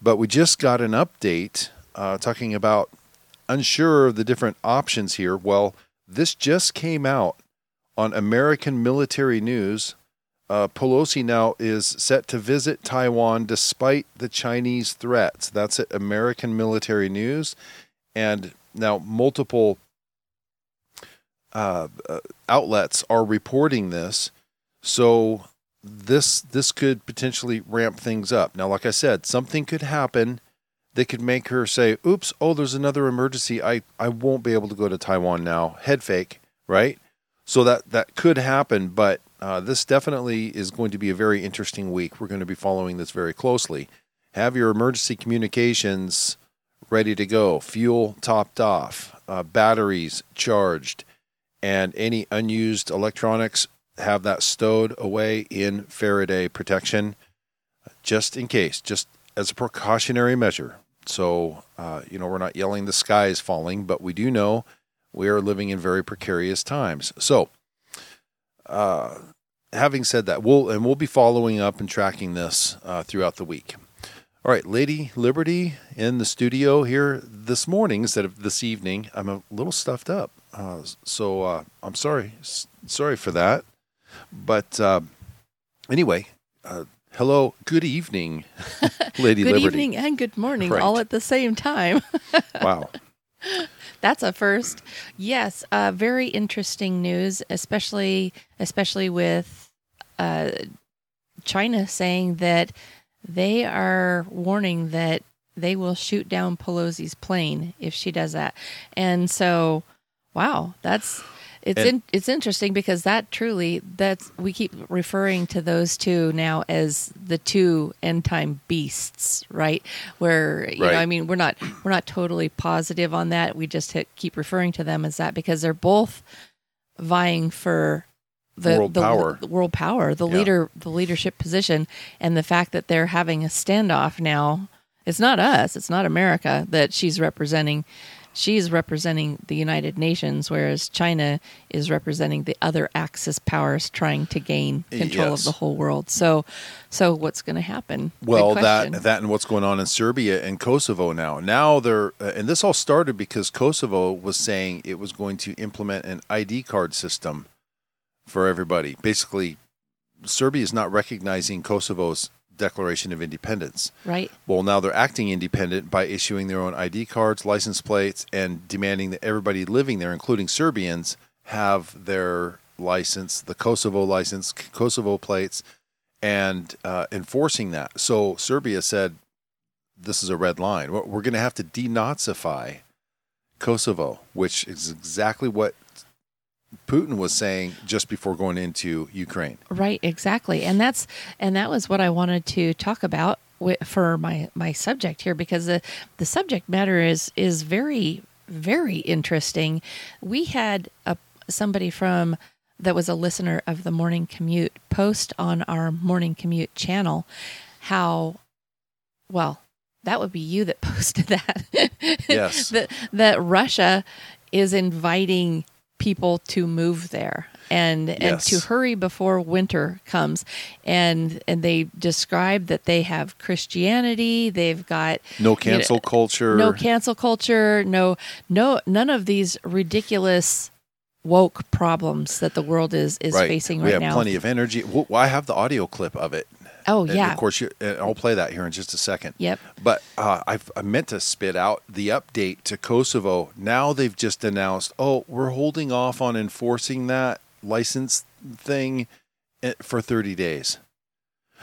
But we just got an update uh, talking about unsure of the different options here. Well, this just came out on American Military News. Uh, Pelosi now is set to visit Taiwan despite the Chinese threats. That's at American Military News, and now multiple uh, uh, outlets are reporting this. So this this could potentially ramp things up. Now, like I said, something could happen that could make her say, "Oops, oh, there's another emergency. I I won't be able to go to Taiwan now." Head fake, right? So that that could happen, but uh, this definitely is going to be a very interesting week. We're going to be following this very closely. Have your emergency communications ready to go, fuel topped off, uh, batteries charged, and any unused electronics have that stowed away in Faraday protection just in case, just as a precautionary measure. So, uh, you know, we're not yelling the sky is falling, but we do know we are living in very precarious times. So, uh, having said that, we'll and we'll be following up and tracking this uh, throughout the week. All right, Lady Liberty in the studio here this morning instead of this evening. I'm a little stuffed up, uh, so uh, I'm sorry, sorry for that. But uh, anyway, uh, hello, good evening, Lady good Liberty. evening and good morning Right. all at the same time. Wow. That's a first. Yes, uh, very interesting news, especially especially with uh, China saying that they are warning that they will shoot down Pelosi's plane if she does that. And so, wow, that's it's And- in, it's interesting because that truly that's we keep referring to those two now as the two end time beasts, right? Where you Right. know, I mean, we're not we're not totally positive on that. We just hit, keep referring to them as that because they're both vying for the World the, power. the world power, the Yeah. leader, the leadership position, and the fact that they're having a standoff now. It's not us. It's not America that she's representing. She's representing the United Nations, whereas China is representing the other Axis powers trying to gain control Yes. of the whole world. So, so what's going to happen? Well, that that and what's going on in Serbia and Kosovo now. Now they're uh, and this all started because Kosovo was saying it was going to implement an ID card system for everybody. Basically, Serbia is not recognizing Kosovo's declaration of independence. right? Well, now they're acting independent by issuing their own ID cards, license plates, and demanding that everybody living there, including Serbians, have their license, the Kosovo license, Kosovo plates, and uh, enforcing that. So Serbia said, "This is a red line. We're we're going to have to denazify Kosovo," which is exactly what Putin was saying just before going into Ukraine. Right, exactly, and that's and that was what I wanted to talk about for my my subject here because the the subject matter is is very very interesting. We had a somebody from that was a listener of the morning commute post on our morning commute channel how well that would be you that posted that Yes. that that Russia is inviting people to move there and and to hurry before winter comes and and they describe that they have Christianity they've got No you know, cancel culture. no cancel culture no no none of these ridiculous woke problems that the world is is right. facing we right have now plenty of energy. Well, I have the audio clip of it. Oh And yeah Of course, you, and I'll play that here in just a second. Yep. But uh, I've, I meant to spit out the update to Kosovo. Now they've just announced, oh, we're holding off on enforcing that license thing eh, for 30 days.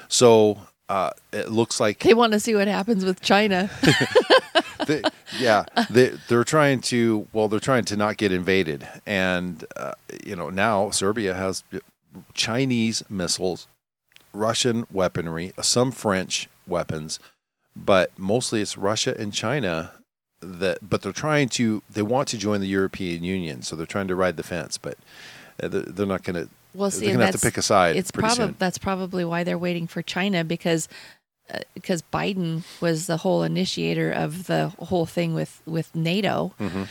So uh, it looks like they want to see what happens with China they, yeah, they, they're trying to. Well, they're trying to not get invaded, and uh, you know now Serbia has Chinese missiles Russian weaponry, some French weapons, but mostly it's Russia and China that. But they're trying to. They want to join the European Union, so they're trying to ride the fence. But uh, they're not going to. Well, see, they're going to have to pick a side. It's probably that's probably why they're waiting for China because uh, because Biden was the whole initiator of the whole thing with with NATO Mm-hmm.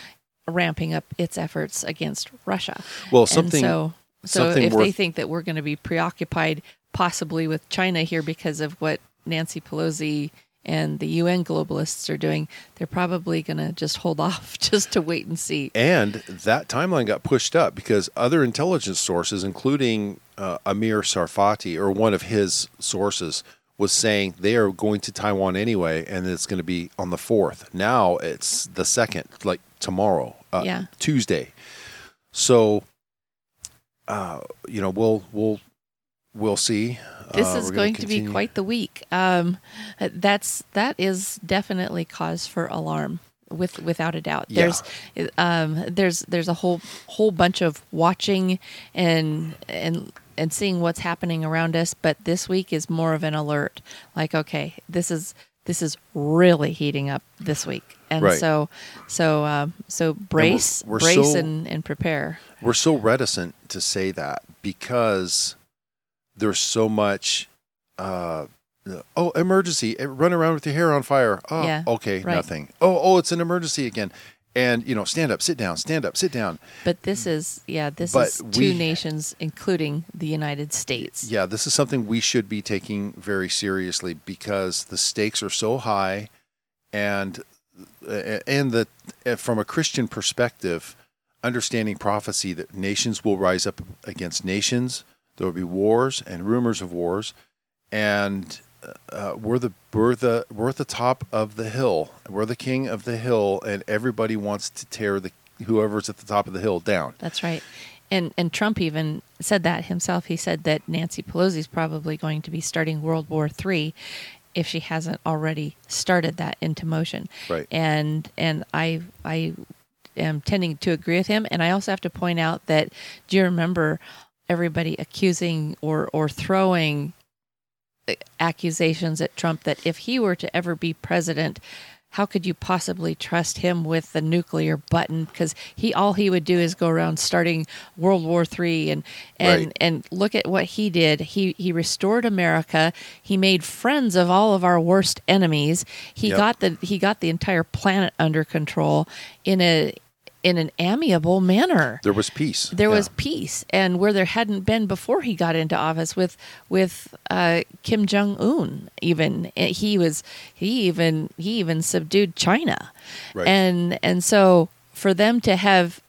ramping up its efforts against Russia. Well, And something- so so something if they think that we're going to be preoccupied possibly with China here because of what Nancy Pelosi and the UN globalists are doing, they're probably going to just hold off just to wait and see. And that timeline got pushed up because other intelligence sources, including uh, Amir Tsarfati or one of his sources, was saying they are going to Taiwan anyway, and it's going to be on the fourth. Now it's the second, like tomorrow, uh, Yeah. Tuesday. So, uh, you know, we'll we'll we'll see. This Uh, is gonna be quite the week. Um, that's that is definitely cause for alarm, with without a doubt. Yeah. There's um, there's there's a whole whole bunch of watching and and and seeing what's happening around us. But this week is more of an alert. Like, okay, this is this is really heating up this week, and Right. so so um, so brace we're brace so- and, and prepare. We're so reticent to say that because there's so much. Uh, oh, emergency! Eh, Run around with your hair on fire. Oh, Yeah, okay, right. nothing. Oh, oh, it's an emergency again. And you know, stand up, sit down, stand up, sit down. But this is yeah, this But is two we- nations, including the United States. Yeah, this is something we should be taking very seriously because the stakes are so high, and eh, and the eh, from a Christian perspective, understanding prophecy that nations will rise up against nations. There will be wars and rumors of wars, and uh, we're the we're the we're at the top of the hill. We're the king of the hill, and everybody wants to tear the whoever's at the top of the hill down. That's right. And and Trump even said that himself. He said that Nancy Pelosi's probably going to be starting World War III if she hasn't already started that into motion. Right. And and I I am tending to agree with him. And I also have to point out that do you remember everybody accusing or or throwing accusations at Trump that if he were to ever be president, how could you possibly trust him with the nuclear button? Because he all he would do is go around starting World War Three and and Right. and look at what he did. He he restored America. He made friends of all of our worst enemies. He Yep. got the he got the entire planet under control in a in an amiable manner There was peace. there Yeah. was peace and where there hadn't been before he got into office with with uh, Kim Jong Un even Eh, he was he even he even subdued China Right. and and so for them to have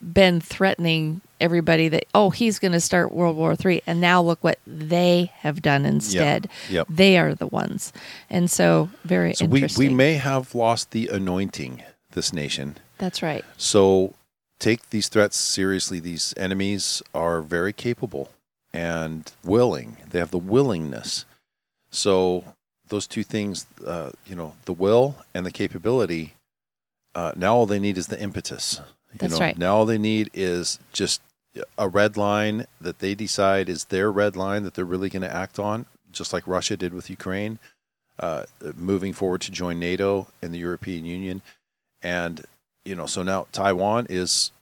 been threatening everybody that oh he's going to start World War Three and now look what they have done instead Yep. they are the ones and so very So we, we may have lost the anointing, this nation. That's right So take these threats seriously. These enemies are very capable and willing. They have the willingness. So those two things, uh, you know, the will and the capability. Uh, now all they need is the impetus. You That's know, right. Now all they need is just a red line that they decide is their red line that they're really going to act on, just like Russia did with Ukraine, uh, moving forward to join NATO and the European Union. And, you know, so now Taiwan is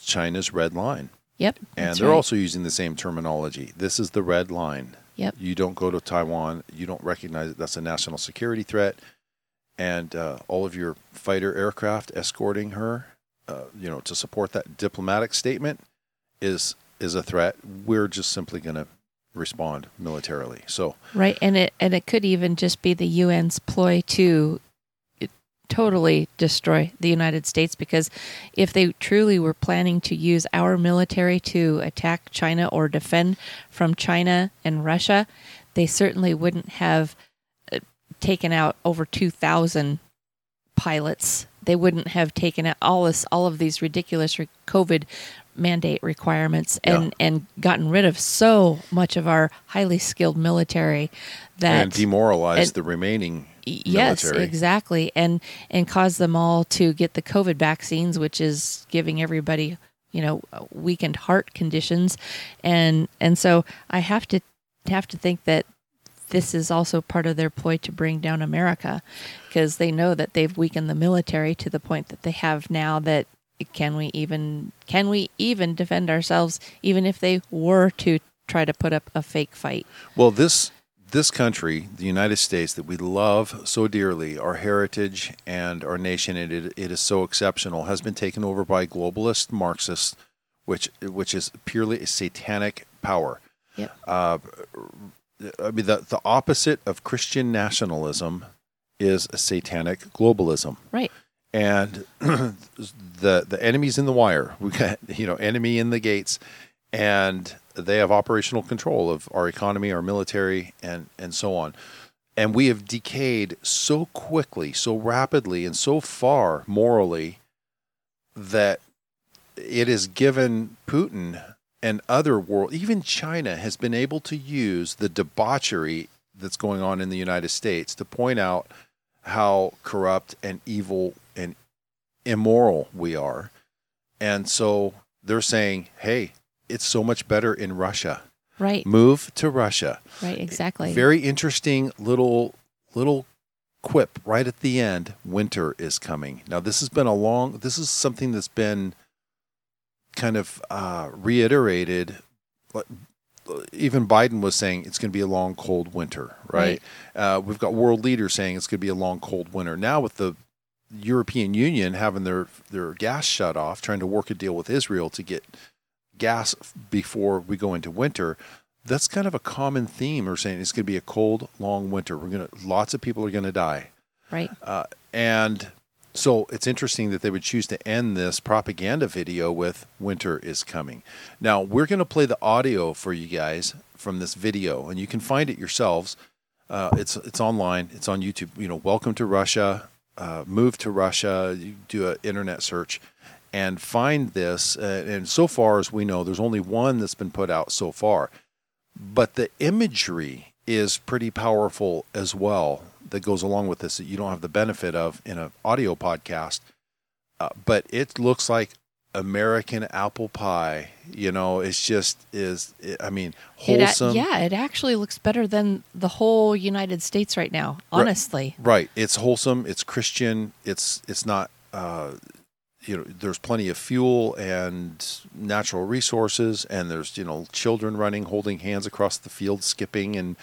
China's red line. yep And they're right. also using the same terminology. This is the red line. Yep. You don't go to Taiwan. You don't recognize it. That's a national security threat. And uh, all of your fighter aircraft escorting her, uh, you know, to support that diplomatic statement is is a threat. We're just simply going to respond militarily. So Right, and it and it could even just be the UN's ploy to totally destroy the United States because if they truly were planning to use our military to attack China or defend from China and Russia, they certainly wouldn't have uh, taken out over 2000 pilots. They wouldn't have taken out all this all of these ridiculous re- COVID mandate requirements and Yeah. and gotten rid of so much of our highly skilled military that and demoralized and- the remaining yes military. exactly. And and cause them all to get the covid vaccines which is giving everybody you know uh, weakened heart conditions. And and so i have to have to think that this is also part of their ploy to bring down America because they know that they've weakened the military to the point that they have now that can we even can we even defend ourselves even if they were to try to put up a fake fight? Well, this this country, the United States, that we love so dearly, our heritage and our nation, it, it, it is so exceptional, has been taken over by globalist Marxists, which which is purely a satanic power. Yep. Uh, I mean, the the opposite of Christian nationalism is a satanic globalism right and the the enemy's in the wire. We got you know enemy in the gates, and they have operational control of our economy, our military, and and so on. And we have decayed so quickly, so rapidly, and so far morally that it has given Putin and other world, even China, has been able to use the debauchery that's going on in the United States to point out how corrupt and evil and immoral we are. And so they're saying, hey, it's so much better in Russia. right Move to Russia. right exactly Very interesting little little quip right at the end. Winter is coming. Now this has been a long this is something that's been kind of uh, reiterated but even Biden was saying it's going to be a long, cold winter, right? Uh, we've got world leaders saying it's going to be a long, cold winter. Now, with the European Union having their, their gas shut off, trying to work a deal with Israel to get gas before we go into winter, that's kind of a common theme. We're saying it's going to be a cold, long winter. We're going to lots of people are going to die, right uh, and so it's interesting that they would choose to end this propaganda video with "Winter is coming." Now we're going to play the audio for you guys from this video, and you can find it yourselves. Uh, it's it's online. It's on YouTube. You know, welcome to Russia. Uh, move to Russia. You do an internet search and find this. Uh, and so far as we know, there's only one that's been put out so far, but the imagery is pretty powerful as well. That goes along with this that you don't have the benefit of in an audio podcast. Uh, but it looks like American apple pie. You know, it's just is. I mean, It wholesome. yeah it actually looks better than the whole united states right now honestly Right. It's wholesome. It's Christian. It's it's not. Uh, you know, there's plenty of fuel and natural resources, and there's you know children running, holding hands across the field, skipping, and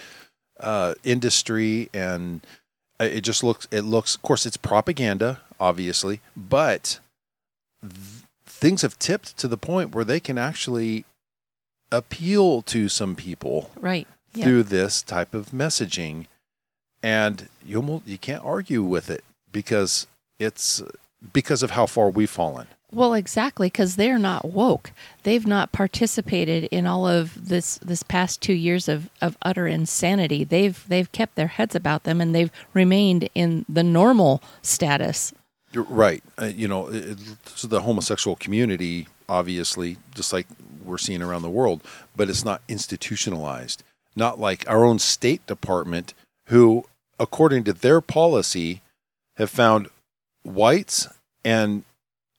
uh, industry, and it just looks. It looks. Of course, it's propaganda, obviously, but th- things have tipped to the point where they can actually appeal to some people right yeah. through this type of messaging and you almost, you can't argue with it because it's because of how far we've fallen Well, exactly, because they're not woke. They've not participated in all of this this past two years of, of utter insanity. They've they've kept their heads about them, and they've remained in the normal status. You're right uh, you know it, so the homosexual community obviously just like we're seeing around the world but it's not institutionalized not like our own state department who according to their policy have found whites and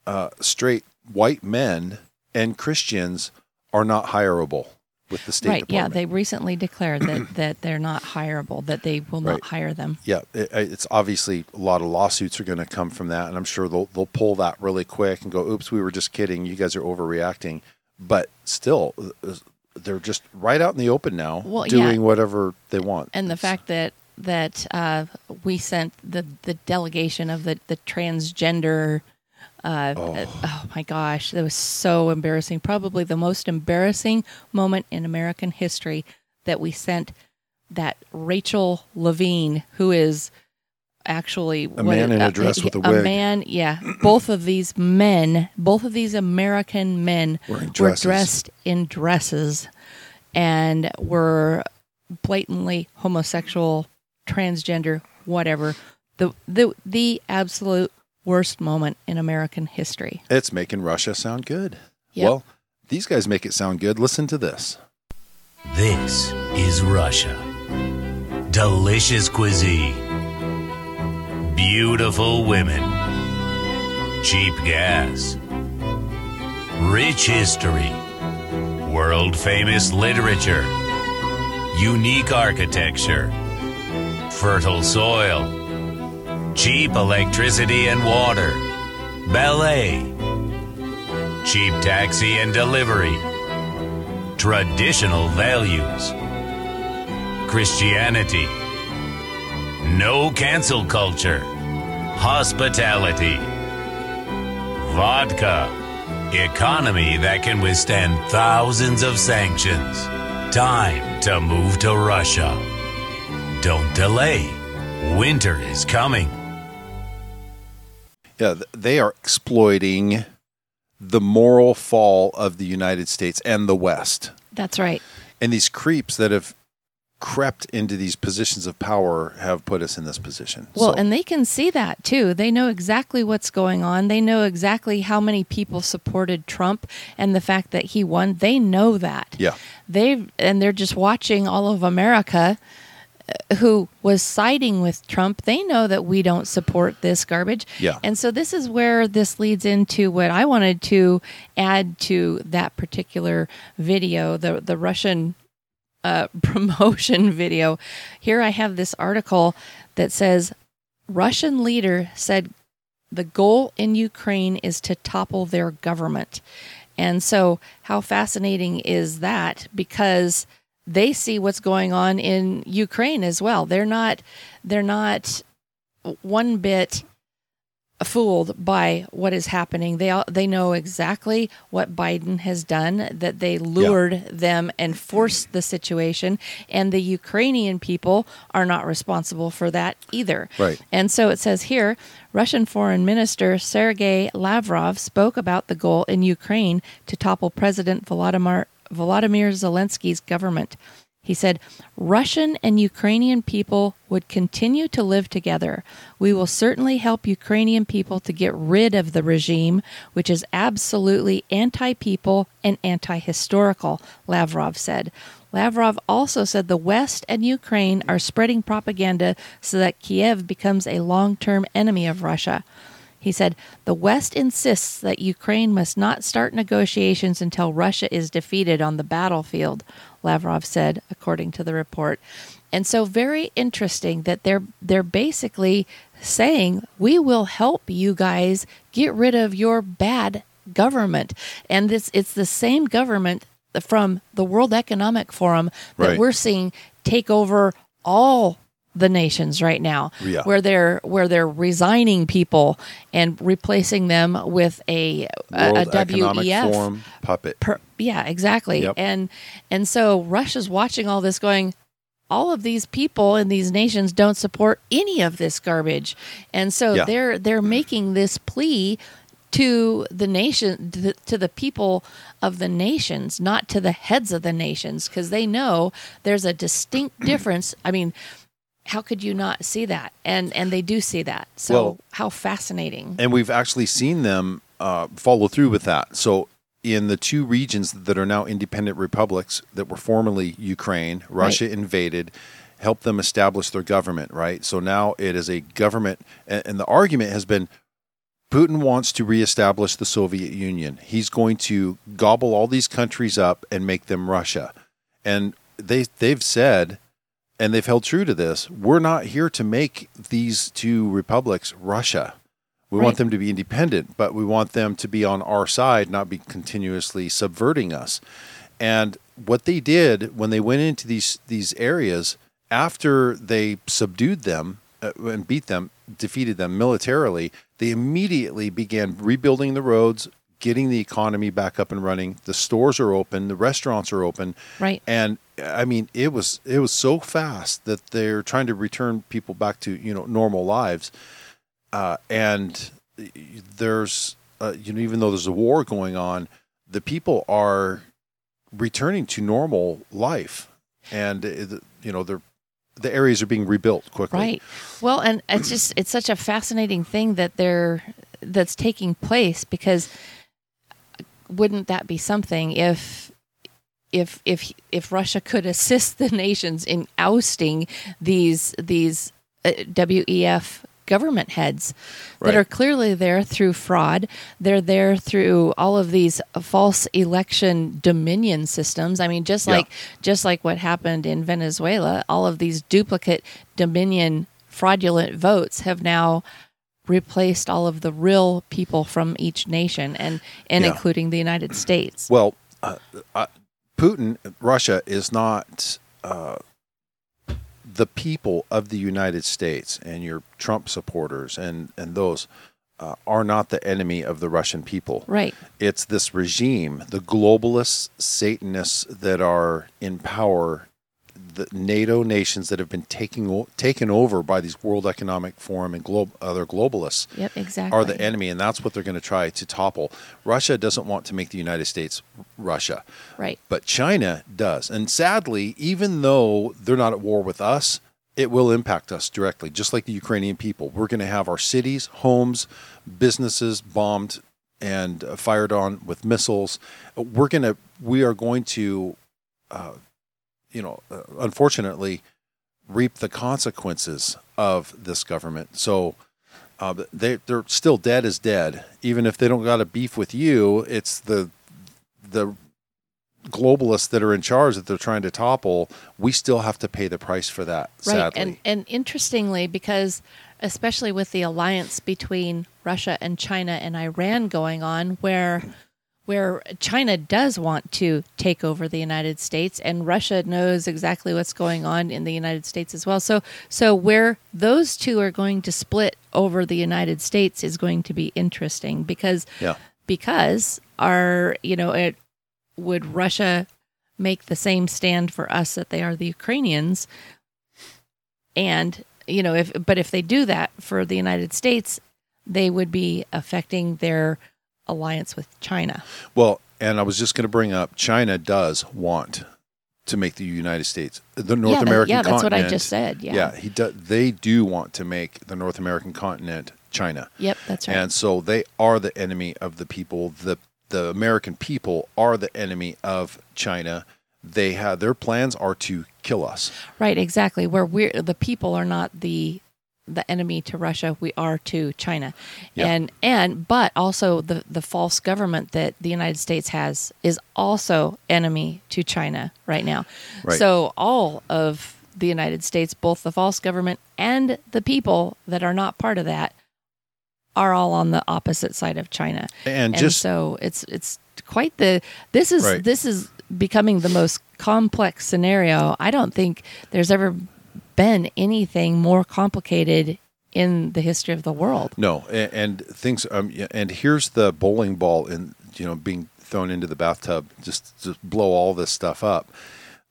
uh, straight white men and Christians are not hireable with the state right? Yeah, they recently declared that that they're not hireable. That they will Right. not hire them. yeah, it, it's obviously a lot of lawsuits are going to come from that, and I'm sure they'll they'll pull that really quick and go, "Oops, we were just kidding. You guys are overreacting." But still, uh, they're just right out in the open now, Well, yeah. doing whatever they want. And the fact that that uh, we sent the the delegation of the the transgender. Uh, oh. my gosh, that was so embarrassing. Probably the most embarrassing moment in American history that we sent that Rachel Levine, who is actually A man in a dress with a a wig. man. Yeah, both of these men, both of these American men were dressed in dresses and were blatantly homosexual, transgender, whatever. The the the absolute worst moment in American history. It's making Russia sound good. Yep. Well, these guys make it sound good. Listen to this. This is Russia. Delicious cuisine. Beautiful women. Cheap gas. Rich history. World famous literature. unique architecture, fertile soil, cheap electricity and water, ballet, cheap taxi and delivery, traditional values, Christianity, no cancel culture, hospitality, vodka, economy that can withstand thousands of sanctions. Time to move to Russia. Don't delay. Winter is coming. Yeah, they are exploiting the moral fall of the United States and the West. That's right. And these creeps that have crept into these positions of power have put us in this position. Well, So- and they can see that too. They know exactly what's going on. They know exactly how many people supported Trump and the fact that he won. They know that. yeah, They and they're just watching all of America who was siding with Trump. They know that we don't support this garbage. Yeah. And so this is where this leads into what I wanted to add to that particular video, the the Russian uh, promotion video. Here I have this article that says Russian leader said the goal in Ukraine is to topple their government. And so, how fascinating is that? Because they see what's going on in Ukraine as well. They're not, they're not one bit fooled by what is happening. They all, they know exactly what Biden has done. That they lured them and forced the situation, and the Ukrainian people are not responsible for that either. Right. And so it says here Russian Foreign Minister Sergei Lavrov spoke about the goal in Ukraine to topple President Volodymyr, Volodymyr Zelensky's government. He said, Russian and Ukrainian people would continue to live together. We will certainly help Ukrainian people to get rid of the regime, which is absolutely anti people and anti historical, Lavrov said. Lavrov also said the West and Ukraine are spreading propaganda so that Kiev becomes a long term enemy of Russia. He said, The West insists that Ukraine must not start negotiations until Russia is defeated on the battlefield, Lavrov said, according to the report. And so very interesting that they're they're basically saying, We will help you guys get rid of your bad government. And this it's the same government from the World Economic Forum that Right. we're seeing take over all the nations right now Yeah. where they're where they're resigning people and replacing them with a a, a WEF Forum puppet. per, yeah exactly Yep. and and so Russia's watching all this going all of these people in these nations don't support any of this garbage and so Yeah. they're they're making this plea to the nation to the, to the people of the nations not to the heads of the nations because they know there's a distinct difference i mean how could you not see that and and they do see that so Well- how fascinating and we've actually seen them uh, follow through with that. So, in the two regions that are now independent republics that were formerly Ukraine, Russia invaded, helped them establish their government. Right. So now it is a government, and, and the argument has been. Putin wants to reestablish the Soviet Union. He's going to gobble all these countries up and make them Russia. And they they've said and they've held true to this. We're not here to make these two republics Russia. We want them to be independent, but we want them to be on our side, not be continuously subverting us. And what they did when they went into these these areas after they subdued them uh, and beat them, defeated them militarily, they immediately began rebuilding the roads, getting the economy back up and running. The stores are open, the restaurants are open, right and I mean it was it was so fast that they're trying to return people back to you know normal lives, uh, and there's uh, you know even though there's a war going on, the people are returning to normal life, and uh, you know they're the areas are being rebuilt quickly. Right. Well, and it's just it's such a fascinating thing that they're that's taking place because wouldn't that be something if if if if Russia could assist the nations in ousting these these uh, WEF government heads that are clearly there through fraud. They're there through all of these false election dominion systems. I mean, just Yeah. like just like what happened in Venezuela, all of these duplicate dominion fraudulent votes have now replaced all of the real people from each nation and and Yeah. including the United States. Well, uh, uh, Putin, Russia is not uh, the people of the United States, and your Trump supporters and and those uh, are not the enemy of the Russian people. Right. It's this regime, the globalists, Satanists that are in power, the NATO nations that have been taking o- taken over by these World Economic Forum and globe, other globalists Yep, exactly. are the enemy, and that's what they're going to try to topple. Russia doesn't want to make the United States Russia, Right. but China does. And sadly, even though they're not at war with us, it will impact us directly, just like the Ukrainian people. We're going to have our cities, homes, businesses bombed and uh, fired on with missiles. We're going to, we are going to, uh, you know, uh, unfortunately, reap the consequences of this government. So, uh, they they're still dead as dead. Even if they don't got a beef with you, it's the the globalists that are in charge that they're trying to topple. We still have to pay the price for that. Right. Sadly, And and interestingly, because especially with the alliance between Russia and China and Iran going on, where where China does want to take over the United States and Russia knows exactly what's going on in the United States as well. So so where those two are going to split over the United States is going to be interesting because yeah, because our you know it would Russia make the same stand for us that they are the Ukrainians and you know if but if they do that for the United States they would be affecting their alliance with China Well, and I was just going to bring up China does want to make the United States the North yeah, that- American yeah that's what I just said yeah, he do, they do want to make the North American continent China. yep that's right And so they are the enemy of the people. The the American people are the enemy of China. They have their plans are to kill us. right exactly where we're the people are not the the enemy to Russia we are to China Yeah. and and but also the the false government that the United States has is also enemy to China right now Right. so all of the United States both the false government and the people that are not part of that are all on the opposite side of China And, and just so it's it's quite the this is Right. this is becoming the most complex scenario. I don't think there's ever been anything more complicated in the history of the world. no, and, and things. Um, and here's the bowling ball, in you know, being thrown into the bathtub just to blow all this stuff up.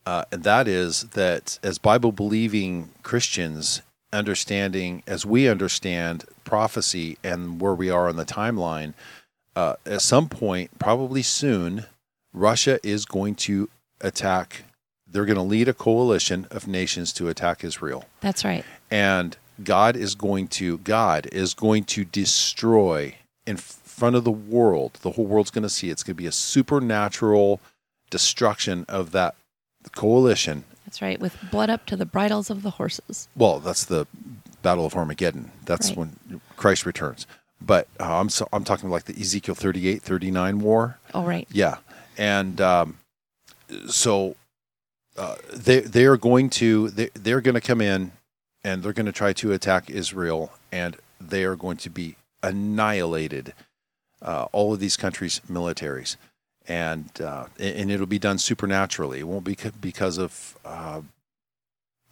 Uh, and that is that as Bible believing Christians, understanding as we understand prophecy and where we are on the timeline, uh, at some point, probably soon, Russia is going to attack. They're going to lead a coalition of nations to attack Israel That's right. and God is going to God is going to destroy in front of the world. The whole world's going to see it. it's going to be a supernatural destruction of that coalition. That's right. With blood up to the bridles of the horses. Well, that's the Battle of Armageddon. That's Right. when Christ returns. But uh, I'm so, I'm talking like the Ezekiel 38 39 war. All right. Yeah, and um, so uh, they they are going to they they're going to come in and they're going to try to attack Israel, and they are going to be annihilated. Uh, all of these countries' militaries, and uh, and it'll be done supernaturally. It won't be because of uh,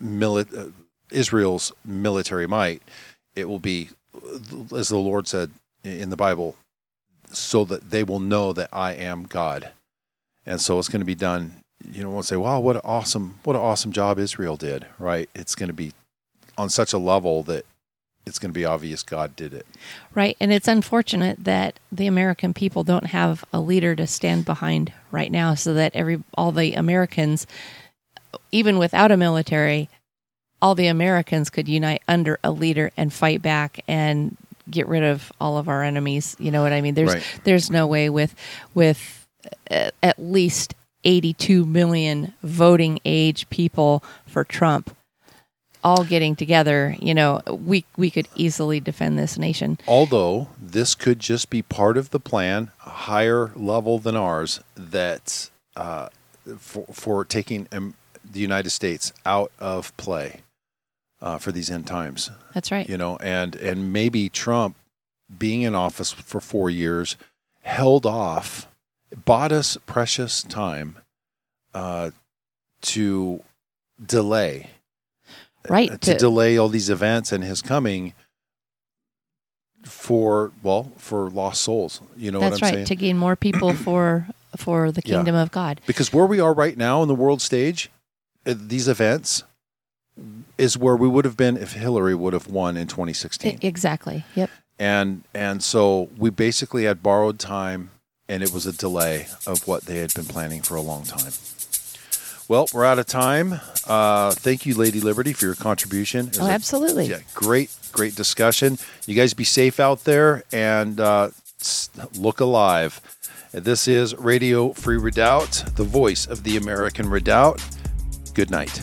mili- uh, Israel's military might. It will be, as the Lord said in the Bible, so that they will know that I am God. And so it's going to be done. You know, won't say, "Wow, what an awesome, what an awesome job Israel did!" Right? It's going to be on such a level that it's going to be obvious God did it. Right. And it's unfortunate that the American people don't have a leader to stand behind right now so that every all the Americans even without a military all the Americans could unite under a leader and fight back and get rid of all of our enemies. You know what I mean? There's Right. there's no way with with uh, at least 82 million voting age people for Trump all getting together, you know, we we could easily defend this nation. Although this could just be part of the plan, a higher level than ours, that uh, for, for taking um, the United States out of play uh, for these end times. That's right. You know, and and maybe Trump being in office for four years held off, bought us precious time uh, to delay Right. uh, to, delay all these events and his coming for well for lost souls you know That's what i'm right. saying To gain more people for for the Yeah. kingdom of God. because where we are right now in the world stage uh, these events is where we would have been if hillary would have won in 2016 exactly. Yep. and and so we basically had borrowed time and it was a delay of what they had been planning for a long time. Well we're out of time. Uh, thank you lady liberty for your contribution. Oh, a- absolutely. yeah great great discussion. You guys be safe out there and uh, look alive. This is radio free redoubt the voice of the american redoubt. Good night